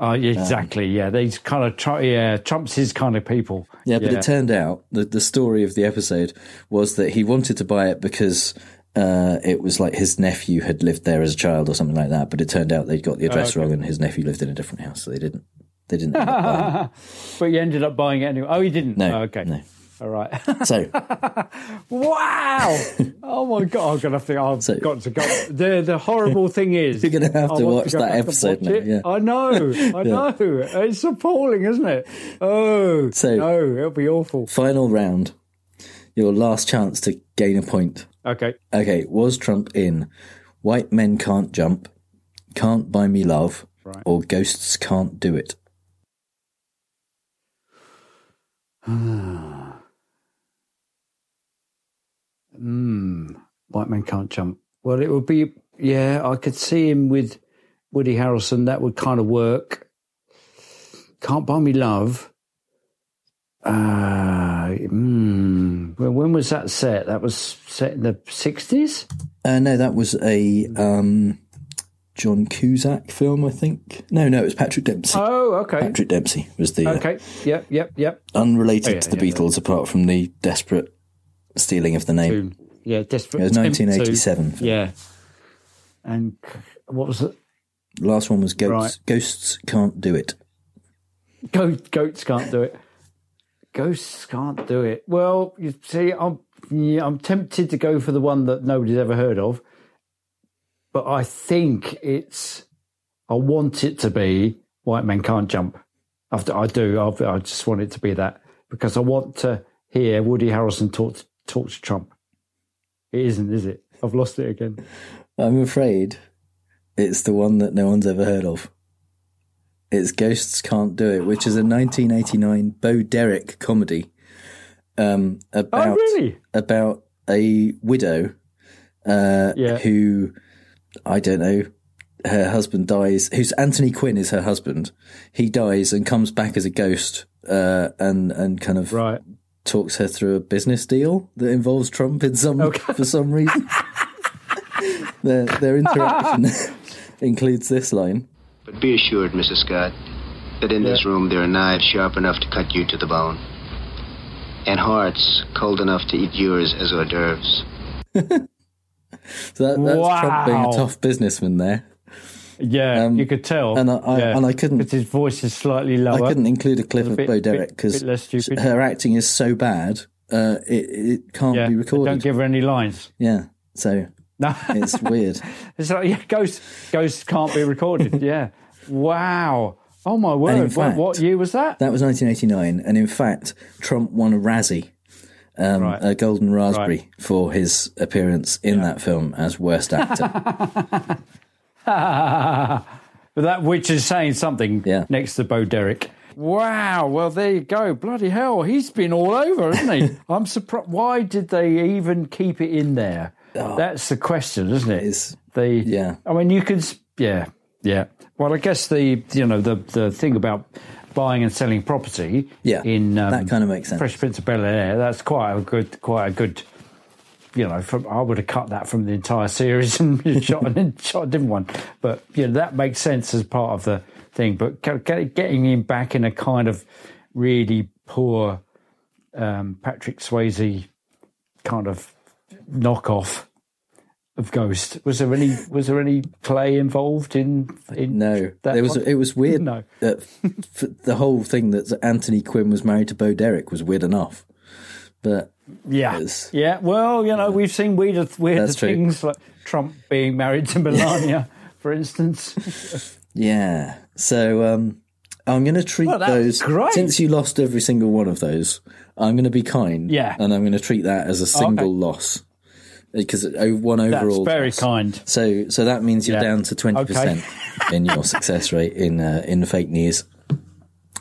Uh, oh, yeah, exactly. yeah. These kind of Trump. Yeah, Trump's his kind of people. Yeah, but it turned out the the story of the episode was that he wanted to buy it because uh, it was like his nephew had lived there as a child or something like that. But it turned out they'd got the address Oh, okay. wrong, and his nephew lived in a different house, so they didn't. They didn't. End up buying it. but you ended up buying it anyway. Oh, you didn't. No, Oh, okay. no. All right. So wow. Oh my god. I'm gonna think I've got to go. The the horrible thing is You're gonna have to watch go that episode watch now, yeah. I know. I Yeah. know. It's appalling, isn't it? Oh. So- no, it'll be awful. final round, your last chance to gain a point. Okay. Okay, was Trump in White Men Can't Jump, Can't Buy Me Love, Right. or Ghosts Can't Do It? Hmm. White man can't jump. Well, it would be. Yeah, I could see him with Woody Harrelson. That would kind of work. Can't buy me love. Uh, hmm. Well, when was that set? That was set in the sixties. Uh, no, that was a um, John Cusack film, I think. No, no, it was Patrick Dempsey. Oh, okay. Patrick Dempsey was the uh, Okay. Yep. Yep. Yep. unrelated Oh, yeah, to the yeah, Beatles, apart from the desperate stealing of the name. Tune. Yeah. Desperate. It was Attempt to- 1987. Yeah. And what was it? Last one was Ghosts. Right. Ghosts can't do it. Goat, goats can't do it. Ghosts can't do it. Well, you see, I'm yeah, I'm tempted to go for the one that nobody's ever heard of, but I think it's. I want it to be White Men Can't Jump. After I do, I, I just want it to be that because I want to hear Woody Harrelson talk to, talk to Trump. It isn't, is it? I've lost it again. I'm afraid it's the one that no one's ever heard of. It's Ghosts Can't Do It, which is a 1989 Bo Derek comedy um, about Oh, really? about a widow uh, Yeah. who I don't know. Her husband dies. Who's Anthony Quinn is her husband. He dies and comes back as a ghost, uh, and and kind of right. Talks her through a business deal that involves Trump in some for some reason. their their interaction includes this line. But be assured, Mrs. Scott, that in this room there are knives sharp enough to cut you to the bone, and hearts cold enough to eat yours as hors d'oeuvres. So that, that's Trump being a tough businessman there. Yeah, you could tell. and I, I yeah. and I couldn't. Because his voice is slightly lower. I couldn't include a clip A of bit- Bo Derek because bit less stupid. her acting is so bad. Uh, it it can't Yeah, be recorded. Don't give her any lines. Yeah, so No. it's weird. It's like yeah, ghosts ghosts can't be recorded. yeah. Wow. Oh my word! fact- what year was that? That was 1989, and in fact, Trump won a Razzie, um, Right. a Golden Raspberry, Right. for his appearance in that film as worst actor. but that which is saying something. Yeah. Next to Bo Derek. Wow. Well, there you go. Bloody hell, he's been all over, hasn't he? I'm surprised. Why did they even keep it in there? That's the question, isn't it? Is the yeah. I mean, you could. Yeah. Yeah. Well, I guess the you know the the thing about buying and selling property. Yeah, in um, that kind of makes sense. Fresh Prince of Bel Air. That's quite a good, quite a good. You know, from, I would have cut that from the entire series and shot, and shot a different one. But you know, that makes sense as part of the thing. But getting him back in a kind of really poor um, Patrick Swayze kind of knockoff of Ghost. Was there any was there any play involved in? in no, that it was one? it was weird. No, that the whole thing that Anthony Quinn was married to Bo Derek was weird enough, but yeah, yeah. Well, you know, we've seen weirder weirder That's true. things like Trump being married to Melania, for instance. yeah. So um, I'm going to treat Well, those great. since you lost every single one of those. I'm going to be kind, Yeah. and I'm going to treat that as a single Okay. loss because one overall. That's very loss. kind. So so that means you're Yeah. down to twenty percent in your success rate in uh, in fake news.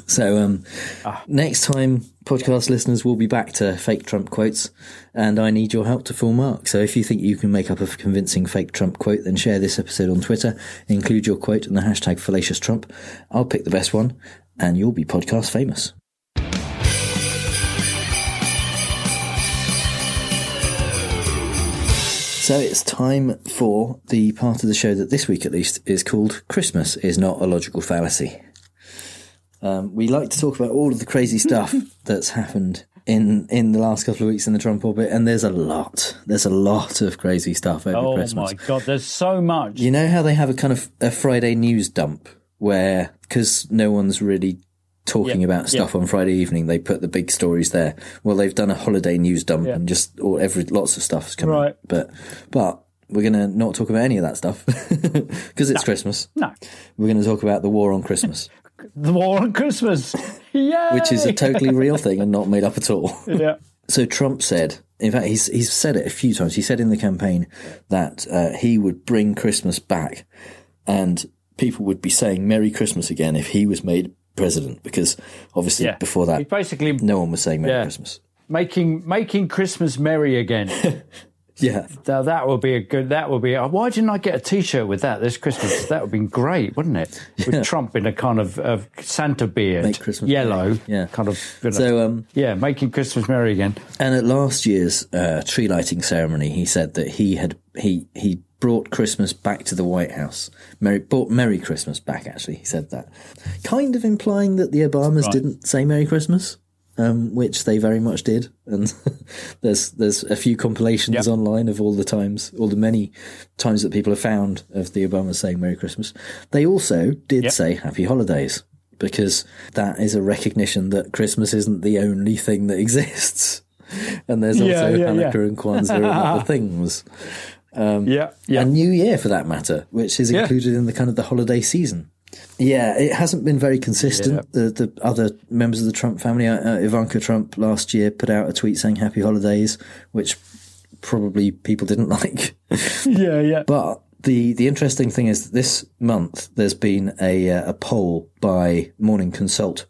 So um, Ah. next time, podcast listeners will be back to fake Trump quotes, and I need your help to full mark. So if you think you can make up a convincing fake Trump quote, then share this episode on Twitter, include your quote and the hashtag fallacious Trump. I'll pick the best one, and you'll be podcast famous. So it's time for the part of the show that this week at least is called Christmas is not a logical fallacy. Um, we like to talk about all of the crazy stuff that's happened in in the last couple of weeks in the Trump orbit, and there's a lot. There's a lot of crazy stuff over oh Christmas. Oh my god, there's so much. You know how they have a kind of a Friday news dump where because no one's really talking about stuff on Friday evening, they put the big stories there. Well, they've done a holiday news dump and just or every lots of stuff's coming. Right. But but we're gonna not talk about any of that stuff because it's Christmas. No. We're going to talk about the war on Christmas, The war on Christmas. Yeah. which is a totally real thing and not made up at all. yeah. So Trump said, in fact, he's he's said it a few times. He said in the campaign that uh, he would bring Christmas back, and people would be saying "Merry Christmas" again if he was made president, because obviously Yeah. before that, He basically no one was saying "Merry Yeah. Christmas." making making Christmas merry again. Yeah, Now, that would be a good. That would be. uh, Why didn't I get a T-shirt with that this Christmas? That would have been great, wouldn't it? With Yeah. Trump in a kind of, of Santa beard, Make Christmas yellow, merry. Yeah. kind of. You know, So, um, yeah, making Christmas merry again. And at last year's uh, tree lighting ceremony, he said that he had he he brought Christmas back to the White House. Merry brought Merry Christmas back. Actually, he said that, kind of implying that the Obamas Right. didn't say Merry Christmas, um, which they very much did. And there's there's a few compilations online of all the times, all the many times that people have found of the Obamas saying Merry Christmas. They also did Yep. say Happy Holidays. Because that is a recognition that Christmas isn't the only thing that exists and there's also Yeah, Hanukkah yeah. and Kwanzaa and other things. Um, Yeah, yeah. And New Year, for that matter, which is included in the kind of the holiday season. Yeah, it hasn't been very consistent. The the other members of the Trump family, uh, uh, Ivanka Trump, last year put out a tweet saying "Happy Holidays," which probably people didn't like. yeah, yeah. But the the interesting thing is that this month there's been a uh, a poll by Morning Consult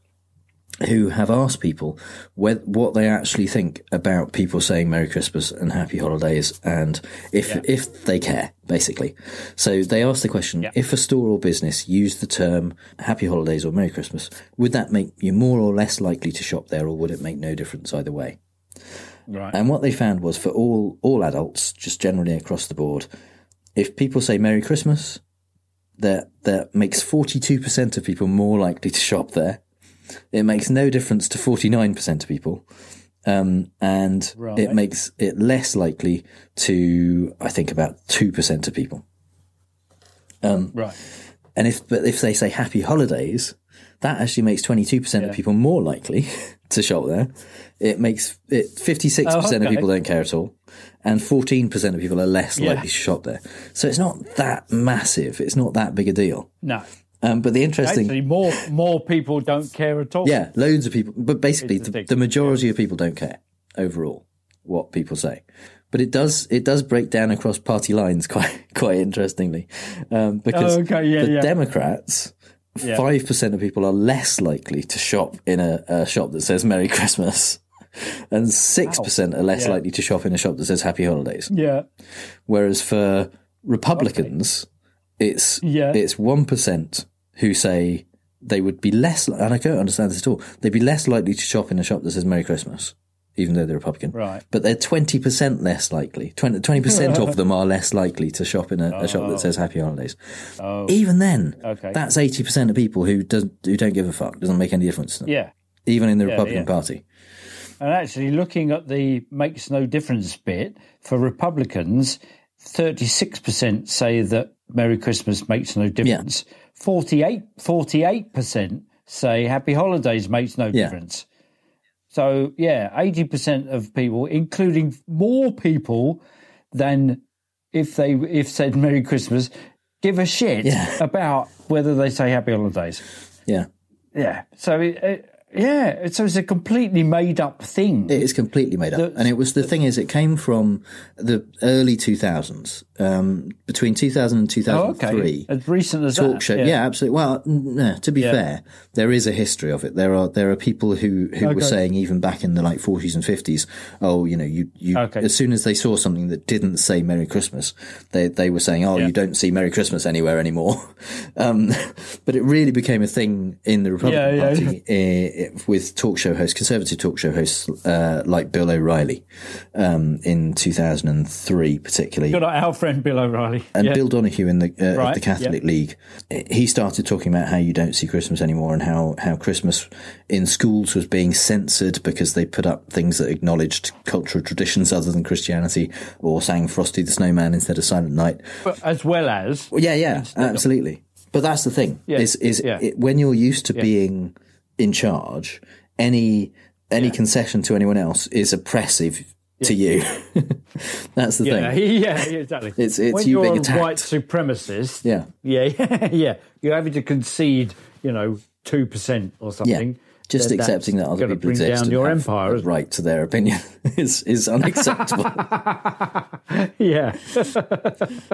who have asked people what they actually think about people saying Merry Christmas and Happy Holidays and if Yeah. if they care basically. So they asked the question if a store or business used the term Happy Holidays or Merry Christmas would that make you more or less likely to shop there or would it make no difference either way? Right. And what they found was for all all adults, just generally across the board, if people say Merry Christmas, that that makes forty two percent of people more likely to shop there. It makes no difference to forty nine percent of people, um, and Right. it makes it less likely to I think about two percent of people. Um, Right. and if but if they say Happy Holidays, that actually makes twenty two percent of people more likely to shop there. It makes it fifty six percent Oh, of people don't care at all, and fourteen percent of people are less Yeah. likely to shop there. So it's not that massive. It's not that big a deal. No. Um, but the interesting, Actually, more more people don't care at all. yeah, loads of people, but basically the, the majority of people don't care overall what people say. But it does it does break down across party lines quite quite interestingly, um, because Oh, okay, yeah, the yeah. Democrats. Yeah. Five percent of people are less likely to shop in a, a shop that says Merry Christmas, and six percent are less Yeah. likely to shop in a shop that says Happy Holidays. Yeah. Whereas for Republicans, it's Yeah. it's one percent who say they would be less, and I don't understand this at all. They'd be less likely to shop in a shop that says Merry Christmas, even though they're Republican. Right. But they're twenty percent less likely. Twenty percent of them are less likely to shop in a, a shop Oh. that says Happy Holidays. Oh. Even then, Okay. that's eighty percent of people who doesn't who don't give a fuck. Doesn't make any difference to them. Yeah. Even in the Yeah, Republican yeah. Party. And actually, looking at the makes no difference bit for Republicans, 36% say that Merry Christmas makes no difference. 48, 48% say Happy Holidays makes no Yeah. difference. So, yeah, 80% of people, including more people than if they if said Merry Christmas, give a shit Yeah. about whether they say Happy Holidays. Yeah. Yeah. So, it, it, yeah, so it's a completely made up thing. It is completely made up, and it was the thing is it came from the early two thousands, um, between two thousand and two Oh, thousand three. okay. As recent as talk that. show. Yeah. absolutely. Well, no, to be Yeah. fair, there is a history of it. There are there are people who who were saying even back in the like forties and fifties, oh, you know, you you Okay. as soon as they saw something that didn't say Merry Christmas, they they were saying, oh, you don't see Merry Christmas anywhere anymore. um, but it really became a thing in the Republican Yeah, yeah. Party with talk show hosts, conservative talk show hosts uh, like Bill O'Reilly um, in two thousand and three, particularly Got our friend Bill O'Reilly. and Yeah. Bill Donohue in the uh, of Right, the Catholic yeah. League, he started talking about how you don't see Christmas anymore and how how Christmas in schools was being censored because they put up things that acknowledged cultural traditions other than Christianity or sang Frosty the Snowman instead of Silent Night. But as well as. Well, yeah, yeah, absolutely. But that's the thing Yeah, is is yeah. it, when you're used to Yeah. being in charge, any any concession to anyone else is oppressive to you. that's the yeah, thing. yeah, yeah, exactly. It's- it's when you you're being a attacked. white supremacist. Yeah. yeah, yeah, yeah. You're having to concede, you know, two percent or something. Yeah. Just accepting that other people exist down your empire. right to their opinion is is unacceptable. yeah.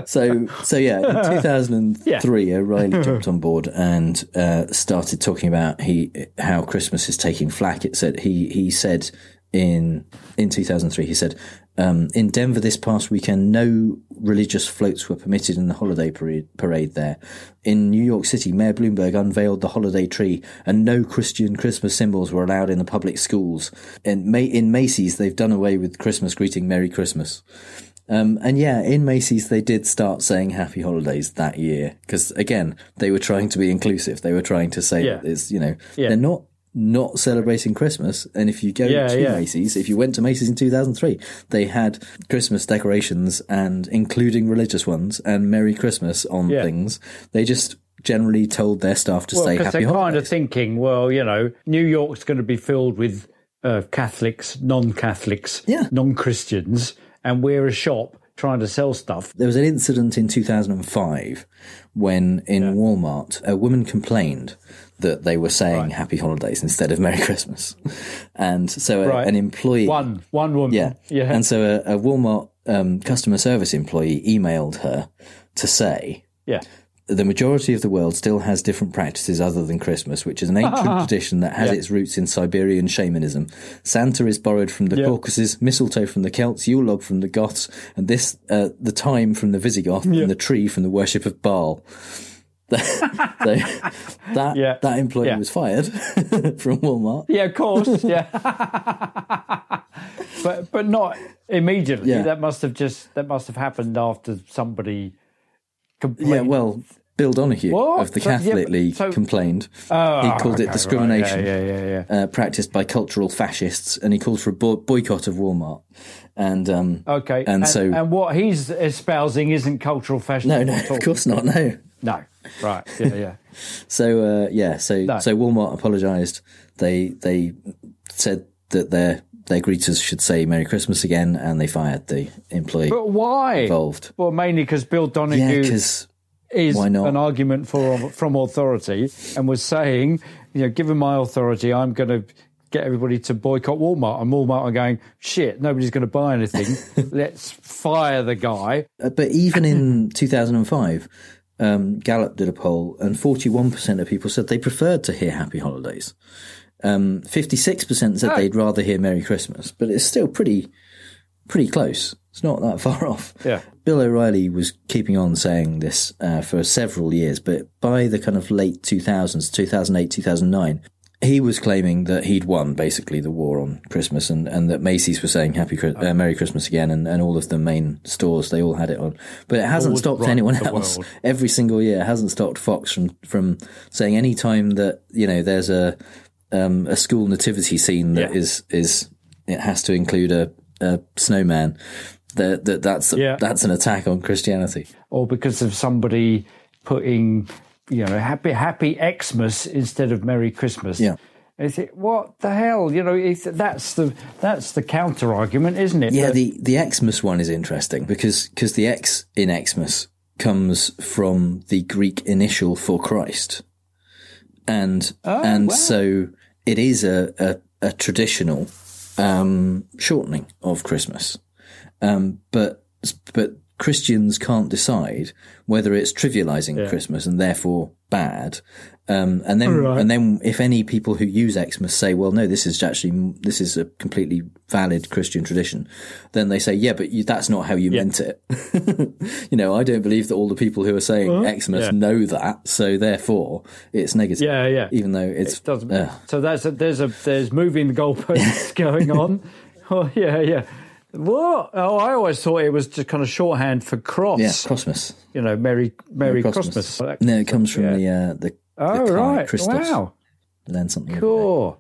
so so yeah, in 2003, O'Reilly jumped on board and uh, started talking about he how Christmas is taking flack. It said he he said in in 2003 he said um, in Denver this past weekend no religious floats were permitted in the holiday parade, parade there. In New York City, Mayor Bloomberg unveiled the holiday tree and no Christian Christmas symbols were allowed in the public schools. In, Ma- in Macy's, they've done away with Christmas greeting Merry Christmas. Um, and yeah, in Macy's, they did start saying happy holidays that year. Because again, they were trying to be inclusive. They were trying to say Yeah. it's, you know, Yeah. they're not not celebrating Christmas. And if you go Yeah, to yeah. Macy's, if you went to Macy's in 2003, they had Christmas decorations and including religious ones and Merry Christmas on Yeah. things. They just generally told their staff to well, say happy they're kind of thinking, well, you know, New York's going to be filled with uh, Catholics, non-Catholics, non-Christians, and we're a shop trying to sell stuff. There was an incident in 2005 when in Walmart a woman complained that they were saying happy holidays instead of Merry Christmas. And so a, Right. an employee. One, one woman. Yeah. yeah. And so a, a Walmart um, customer service employee emailed her to say, yeah. The majority of the world still has different practices other than Christmas, which is an ancient tradition that has Yeah. its roots in Siberian shamanism. Santa is borrowed from the Yeah. Caucasus, mistletoe from the Celts, Yule log from the Goths, and this uh, the time from the Visigoth, Yeah. and the tree from the worship of Baal. so that that employee Yeah. was fired from Walmart. Yeah, of course. Yeah, but but not immediately. Yeah. That must have just that must have happened after somebody complained. Yeah, well, Bill Donohue What? of the So- yeah, Catholic but- League so- complained. Oh, he called okay, it right, discrimination yeah, yeah, yeah, Uh, practiced by cultural fascists, and he called for a bo- boycott of Walmart. And um, Okay, and, so and what he's espousing isn't cultural fascism. no, no, of course not. No, no. Right? Yeah, yeah. So uh, yeah, so No. so Walmart apologised. They they said that their their greeters should say Merry Christmas again, and they fired the employee But why? involved. Well, mainly because Bill Yeah, Donohue because is an argument for from authority, and was saying, you know, given my authority, I'm going to get everybody to boycott Walmart, and Walmart are going, shit, nobody's going to buy anything. Let's fire the guy. Uh, but even in 2005, um, Gallup did a poll, and 41% of people said they preferred to hear Happy Holidays. Um, 56% said Oh. they'd rather hear Merry Christmas, but it's still pretty pretty close. It's not that far off. Yeah. Bill O'Reilly was keeping on saying this uh, for several years, but by the kind of late 2000s, 2008, 2009, he was claiming that he'd won basically the war on Christmas and, and that Macy's was saying Happy uh, Merry Christmas again and, and all of the main stores, they all had it on. But it hasn't stopped anyone else. world. Every single year it hasn't stopped Fox from, from saying any time that, you know, there's a, um, a school nativity scene that is is it has to include a, a snowman. That that that's that's an attack on Christianity. or because of somebody putting, you know, happy Happy Xmas instead of Merry Christmas. Yeah. Is it what the hell? You know, it's, that's the that's the counter argument, isn't it? Yeah, That- the the Xmas one is interesting because because the X in Xmas comes from the Greek initial for Christ, and Oh, and wow. so it is a a, a traditional um, shortening of Christmas, um, but but Christians can't decide whether it's trivializing Yeah. Christmas and therefore bad. Um, and then, Right. and then, if any people who use Xmas say, "Well, no, this is actually this is a completely valid Christian tradition," then they say, "Yeah, but you, that's not how you meant it." you know, I don't believe that all the people who are saying Huh? Xmas Yeah. know that, so therefore it's negative. Yeah, yeah. Even though it's it doesn't. uh, so that's a, there's a there's moving the goalposts going on. Oh yeah, yeah. What? Oh, I always thought it was just kind of shorthand for cross. yeah, Christmas. You know, Merry Merry No, Christmas. No, it comes from Yeah. the uh, the Oh right! Christos. Wow. Learn something. Cool.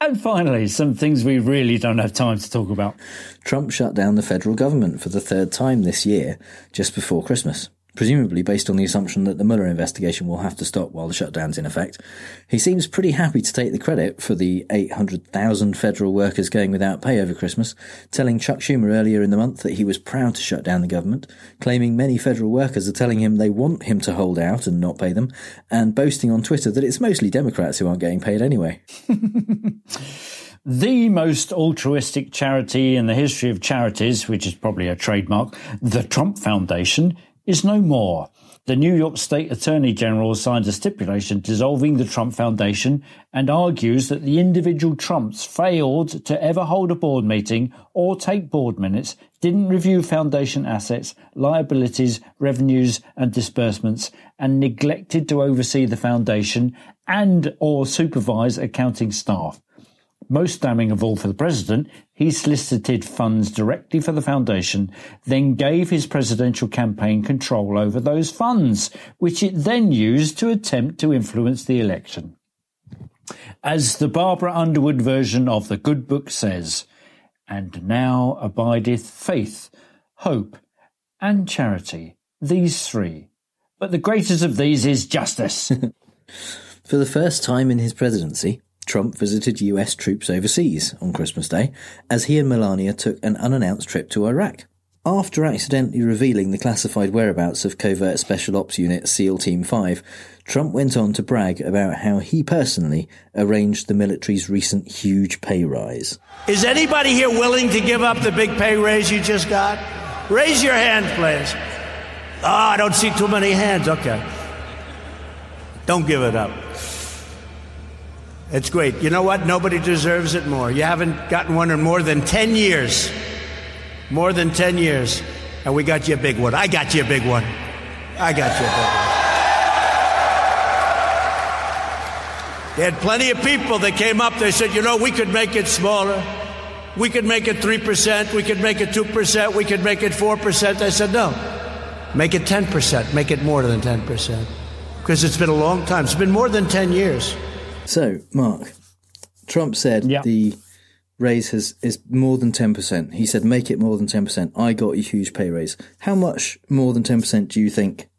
And finally, some things we really don't have time to talk about. Trump shut down the federal government for the third time this year, just before Christmas. Presumably based on the assumption that the Mueller investigation will have to stop while the shutdown's in effect. He seems pretty happy to take the credit for the 800,000 federal workers going without pay over Christmas, telling Chuck Schumer earlier in the month that he was proud to shut down the government, claiming many federal workers are telling him they want him to hold out and not pay them, and boasting on Twitter that it's mostly Democrats who aren't getting paid anyway. The most altruistic charity in the history of charities, which is probably a trademark, the Trump Foundation, is no more. The New York State Attorney General signed a stipulation dissolving the Trump Foundation and argues that the individual Trumps failed to ever hold a board meeting or take board minutes, didn't review foundation assets, liabilities, revenues and disbursements, and neglected to oversee the foundation and or supervise accounting staff. Most damning of all for the president, he solicited funds directly for the foundation, then gave his presidential campaign control over those funds, which it then used to attempt to influence the election. As the Barbara Underwood version of the good book says, and now abideth faith, hope, and charity, these three. But the greatest of these is justice. For the first time in his presidency, Trump visited US troops overseas on Christmas Day as he and Melania took an unannounced trip to Iraq. After accidentally revealing the classified whereabouts of Covert Special Ops Unit SEAL Team 5, Trump went on to brag about how he personally arranged the military's recent huge pay rise. Is anybody here willing to give up the big pay raise you just got? Raise your hand, please. Oh, I don't see too many hands. Okay. Don't give it up. It's great. You know what? Nobody deserves it more. You haven't gotten one in more than 10 years. More than 10 years. And we got you a big one. I got you a big one. I got you a big one. They had plenty of people that came up. They said, you know, we could make it smaller. We could make it 3%. We could make it 2%. We could make it 4%. I said, no. Make it 10%. Make it more than 10%. Because it's been a long time. It's been more than 10 years. So, Mark, Trump said the raise has is more than 10%. He said, make it more than 10%. I got a huge pay raise. How much more than 10% do you think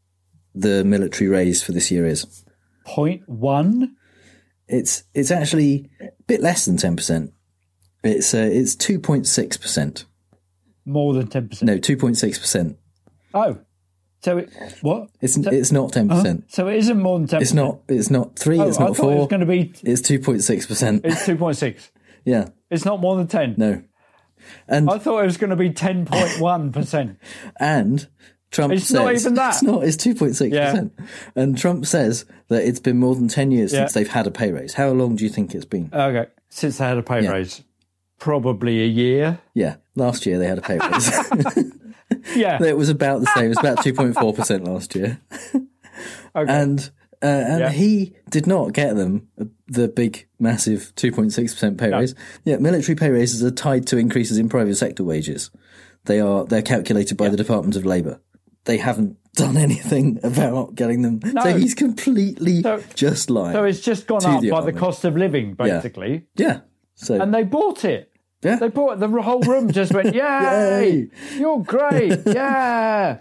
the military raise for this year is? Point one. It's it's actually a bit less than 10%. It's uh, it's 2.6%. More than 10%. No, 2.6%. Oh. So it, what? It's So- it's not 10%. Huh? So it isn't more than 10%. It's not it's not 3, Oh, it's not thought 4. It's going to be. It's 2.6%. It's 2.6. yeah. It's not more than 10. No. And I thought it was going to be 10.1%. And Trump It's says not even that. it's not. It's two point six percent. And Trump says that it's been more than ten years Yeah. since they've had a pay raise. How long do you think it's been? okay. Since they had a pay Yeah. raise. probably a year. Yeah, last year they had a pay raise. Yeah. it was about the same. It was about two point four percent last year, and uh, and Yeah. he did not get them the big, massive two point six percent pay raise. Yeah, military pay raises are tied to increases in private sector wages. They are they're calculated by the Department of Labour. They haven't done anything about getting them. No. So he's completely just lying. So it's just gone up by the cost of living, Yeah. basically. Yeah. So And they bought it. Yeah. They bought. The whole room just went, Yay! You're great. Yeah.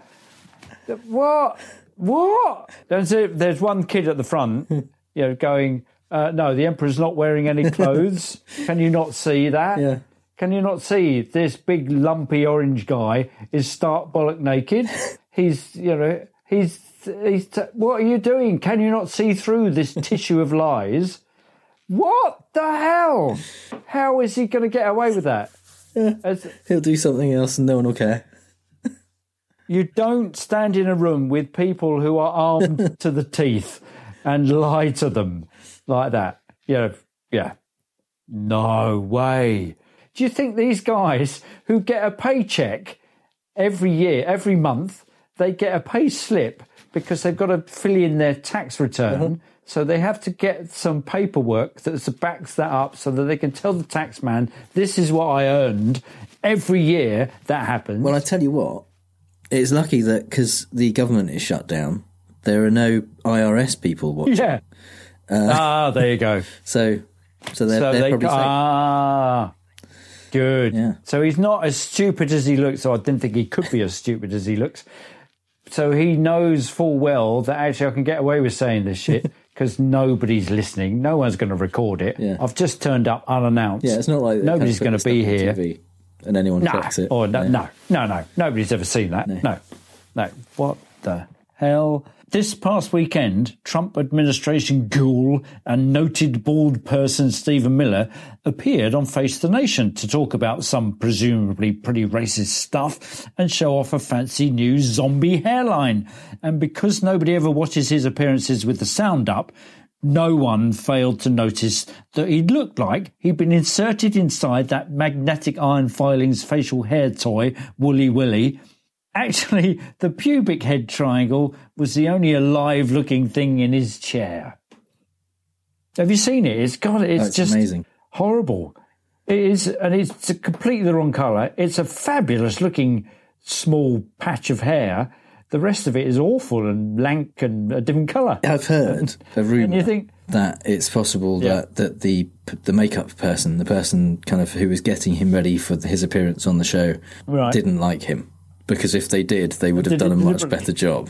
What? What? There's, a, there's one kid at the front, you know, going, uh, No, the Emperor's not wearing any clothes. Can you not see that? Yeah. Can you not see this big lumpy orange guy is stark bollock naked? He's, you know, he's, he's, what are you doing? Can you not see through this tissue of lies? What the hell? How is he going to get away with that? As- he'll do something else and no one will care. you don't stand in a room with people who are armed to the teeth and lie to them like that. Know, yeah. No way. Do you think these guys who get a paycheck every year, every month, they get a pay slip because they've got to fill in their tax return? Uh-huh. So they have to get some paperwork that backs that up so that they can tell the tax man, this is what I earned. Every year that happens. Well, I tell you what, it's lucky that because the government is shut down, there are no IRS people watching. Yeah. Uh, ah, there you go. So, so they're, so they're they probably safe. ah good. Yeah. So he's not as stupid as he looks. So I didn't think he could be as stupid as he looks. So he knows full well that actually I can get away with saying this shit because nobody's listening. No one's going to record it. I've just turned up unannounced. Yeah, it's not like nobody's going to be this stuff on here. TV and anyone no, it. Or no, Yeah. no, no, no. Nobody's ever seen that. No. no, What the hell? This past weekend, Trump administration ghoul and noted bald person Stephen Miller appeared on Face the Nation to talk about some presumably pretty racist stuff and show off a fancy new zombie hairline. And because nobody ever watches his appearances with the sound up, no one failed to notice that he looked like he'd been inserted inside that magnetic iron filings facial hair toy, Wooly Willy. Actually, the pubic head triangle was the only alive looking thing in his chair. Have you seen it? It's got it's That's just amazing. horrible. It is, and it's completely the wrong colour. It's a fabulous looking small patch of hair. The rest of it is awful and lank and a different colour. I've heard a And rumor you think, that it's possible Yeah. that, that the the makeup person, the person kind of who was getting him ready for his appearance on the show, Right. didn't like him because if they did, they would have done a much better job.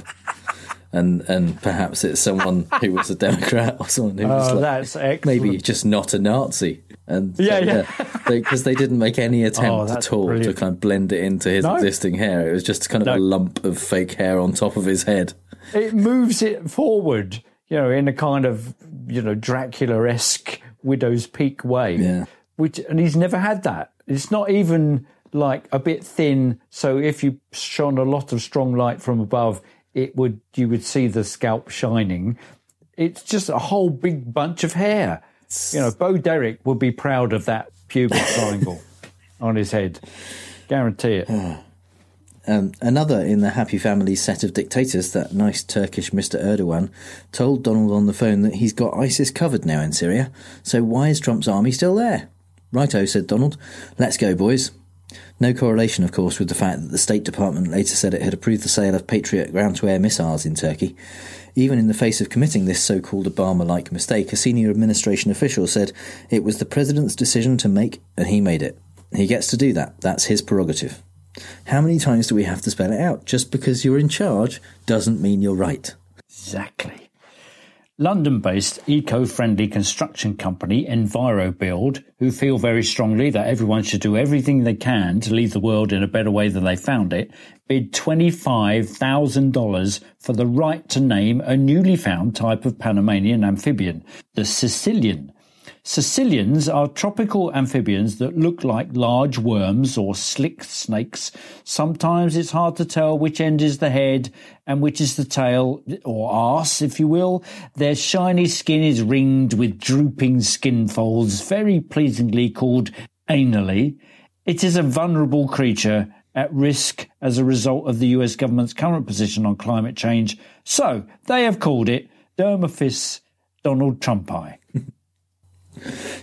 And and perhaps it's someone who was a Democrat or someone who was Oh, like, that's maybe just not a Nazi. And Yeah, yeah. because they, didn't make any oh, attempt Oh, at all brilliant. to kind of blend it into his No. existing hair. It was just kind of a lump of fake hair on top of his head. it moves it forward, you know, in a kind of, you know, Dracula esque Widow's Peak way. Yeah. Which, and he's never had that. It's not even like a bit thin. So if you shone a lot of strong light from above, it would, you would see the scalp shining. It's just a whole big bunch of hair. You know, Bo Derek would be proud of that pubic triangle on his head. Guarantee it. Um, another in the Happy Family set of dictators, that nice Turkish Mr. Erdogan, told Donald on the phone that he's got ISIS covered now in Syria, so why is Trump's army still there? Righto, said Donald. Let's go, boys. No correlation, of course, with the fact that the State Department later said it had approved the sale of Patriot ground to air missiles in Turkey. Even in the face of committing this so called Obama like mistake, a senior administration official said it was the president's decision to make, and he made it. He gets to do that. That's his prerogative. How many times do we have to spell it out? Just because you're in charge doesn't mean you're right. Exactly. London based eco friendly construction company EnviroBuild, who feel very strongly that everyone should do everything they can to leave the world in a better way than they found it, bid $25,000 for the right to name a newly found type of Panamanian amphibian, the caecilian. Caecilians are tropical amphibians that look like large worms or slick snakes. Sometimes it's hard to tell which end is the head and which is the tail, or arse, if you will. Their shiny skin is ringed with drooping skin folds, very pleasingly called annuli, it is a vulnerable creature at risk as a result of the US government's current position on climate change. So they have called it Dermophis donaldtrumpi.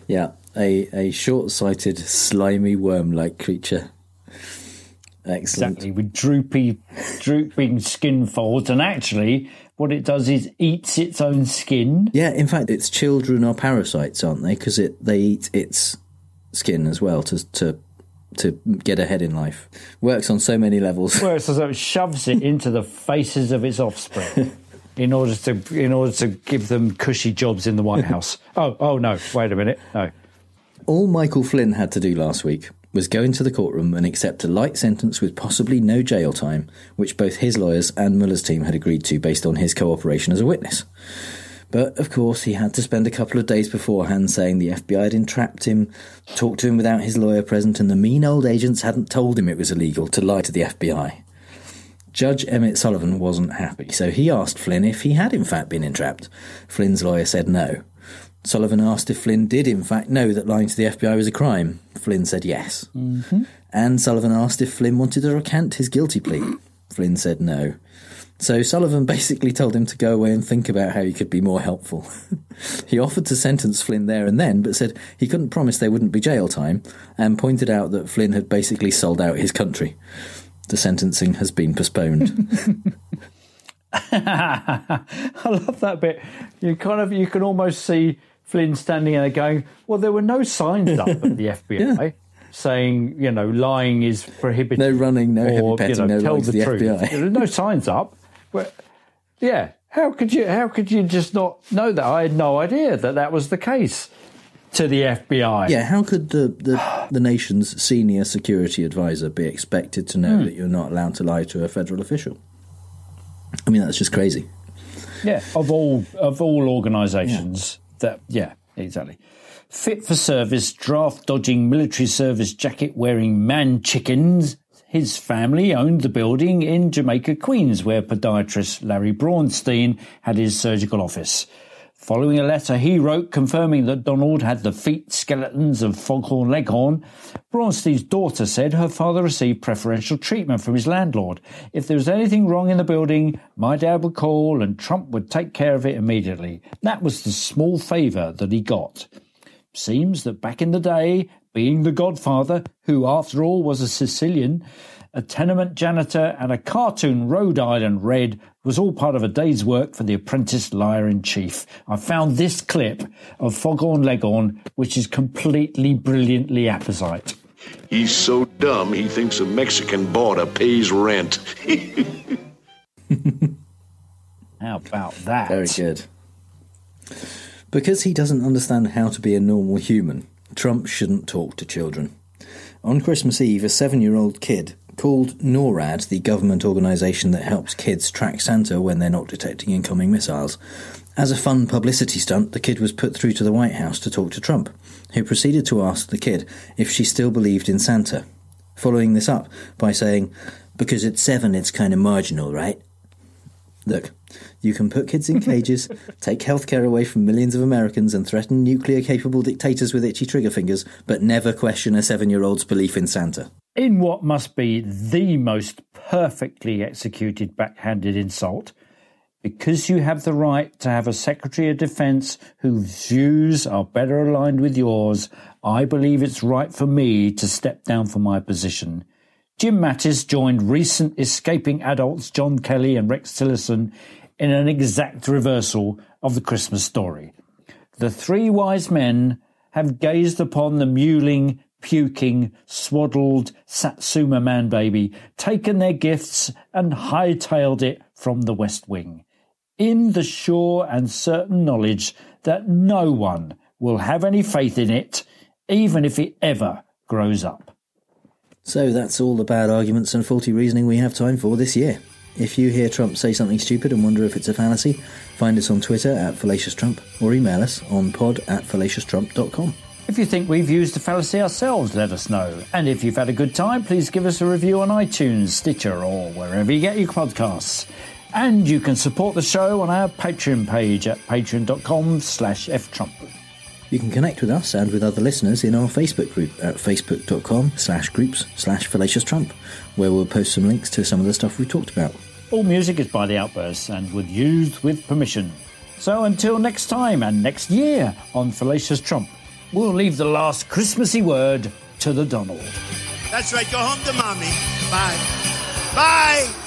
Yeah, a, a short sighted, slimy worm like creature. Excellent. Exactly, with droopy, drooping skin folds. And actually, what it does is eats its own skin. Yeah, in fact, its children are parasites, aren't they? Because it they eat its skin as well to to to get ahead in life. Works on so many levels. Well, so it shoves it into the faces of its offspring. In order to, in order to give them cushy jobs in the White House. Oh, oh no! Wait a minute. No. All Michael Flynn had to do last week was go into the courtroom and accept a light sentence with possibly no jail time, which both his lawyers and Mueller's team had agreed to based on his cooperation as a witness. But of course, he had to spend a couple of days beforehand saying the FBI had entrapped him, talked to him without his lawyer present, and the mean old agents hadn't told him it was illegal to lie to the FBI. Judge Emmett Sullivan wasn't happy, so he asked Flynn if he had in fact been entrapped. Flynn's lawyer said no. Sullivan asked if Flynn did in fact know that lying to the FBI was a crime. Flynn said yes. Mm-hmm. And Sullivan asked if Flynn wanted to recant his guilty plea. Flynn said no. So Sullivan basically told him to go away and think about how he could be more helpful. he offered to sentence Flynn there and then, but said he couldn't promise there wouldn't be jail time, and pointed out that Flynn had basically sold out his country. The sentencing has been postponed. I love that bit. You kind of you can almost see Flynn standing there going, "Well, there were no signs up at the FBI saying, you know, lying is prohibited. No running, no heavy or, petting, you know, no tell the the truth. FBI. There are no signs up. But yeah, how could you? How could you just not know that? I had no idea that that was the case to the FBI. Yeah, how could the, the, the nation's senior security advisor be expected to know Hmm. that you're not allowed to lie to a federal official? I mean, that's just crazy. Yeah, of all of all organisations that yeah, exactly. Fit for service, draft dodging, military service jacket wearing man chickens. His family owned the building in Jamaica, Queens, where podiatrist Larry Braunstein had his surgical office. Following a letter he wrote confirming that Donald had the feet skeletons of Foghorn Leghorn, Braunstein's daughter said her father received preferential treatment from his landlord. If there was anything wrong in the building, my dad would call and Trump would take care of it immediately. That was the small favour that he got. Seems that back in the day, being the godfather, who after all was a Sicilian, a tenement janitor, and a cartoon Rhode Island Red was all part of a day's work for the apprentice liar in chief. I found this clip of Foghorn Leghorn, which is completely brilliantly apposite. He's so dumb he thinks a Mexican border pays rent. How about that? Very good. Because he doesn't understand how to be a normal human, Trump shouldn't talk to children. On Christmas Eve, a seven year old kid called NORAD, the government organisation that helps kids track Santa when they're not detecting incoming missiles. As a fun publicity stunt, the kid was put through to the White House to talk to Trump, who proceeded to ask the kid if she still believed in Santa, following this up by saying, Because at seven, it's kind of marginal, right? Look, you can put kids in cages, take healthcare away from millions of Americans, and threaten nuclear capable dictators with itchy trigger fingers, but never question a seven year old's belief in Santa. In what must be the most perfectly executed backhanded insult, because you have the right to have a Secretary of Defense whose views are better aligned with yours, I believe it's right for me to step down from my position. Jim Mattis joined recent escaping adults John Kelly and Rex Tillerson in an exact reversal of the Christmas story. The three wise men have gazed upon the mewling, puking, swaddled Satsuma man baby, taken their gifts, and hightailed it from the West Wing, in the sure and certain knowledge that no one will have any faith in it, even if it ever grows up. So that's all the bad arguments and faulty reasoning we have time for this year. If you hear Trump say something stupid and wonder if it's a fallacy, find us on Twitter at FallaciousTrump or email us on pod at fallacioustrump.com. If you think we've used a fallacy ourselves, let us know. And if you've had a good time, please give us a review on iTunes, Stitcher, or wherever you get your podcasts. And you can support the show on our Patreon page at patreon.com slash ftrump. You can connect with us and with other listeners in our Facebook group at facebook.com slash groups slash fallacious Trump, where we'll post some links to some of the stuff we talked about. All music is by The Outbursts and was used with permission. So until next time and next year on Fallacious Trump, we'll leave the last Christmassy word to the Donald. That's right. Go home to mommy. Bye. Bye.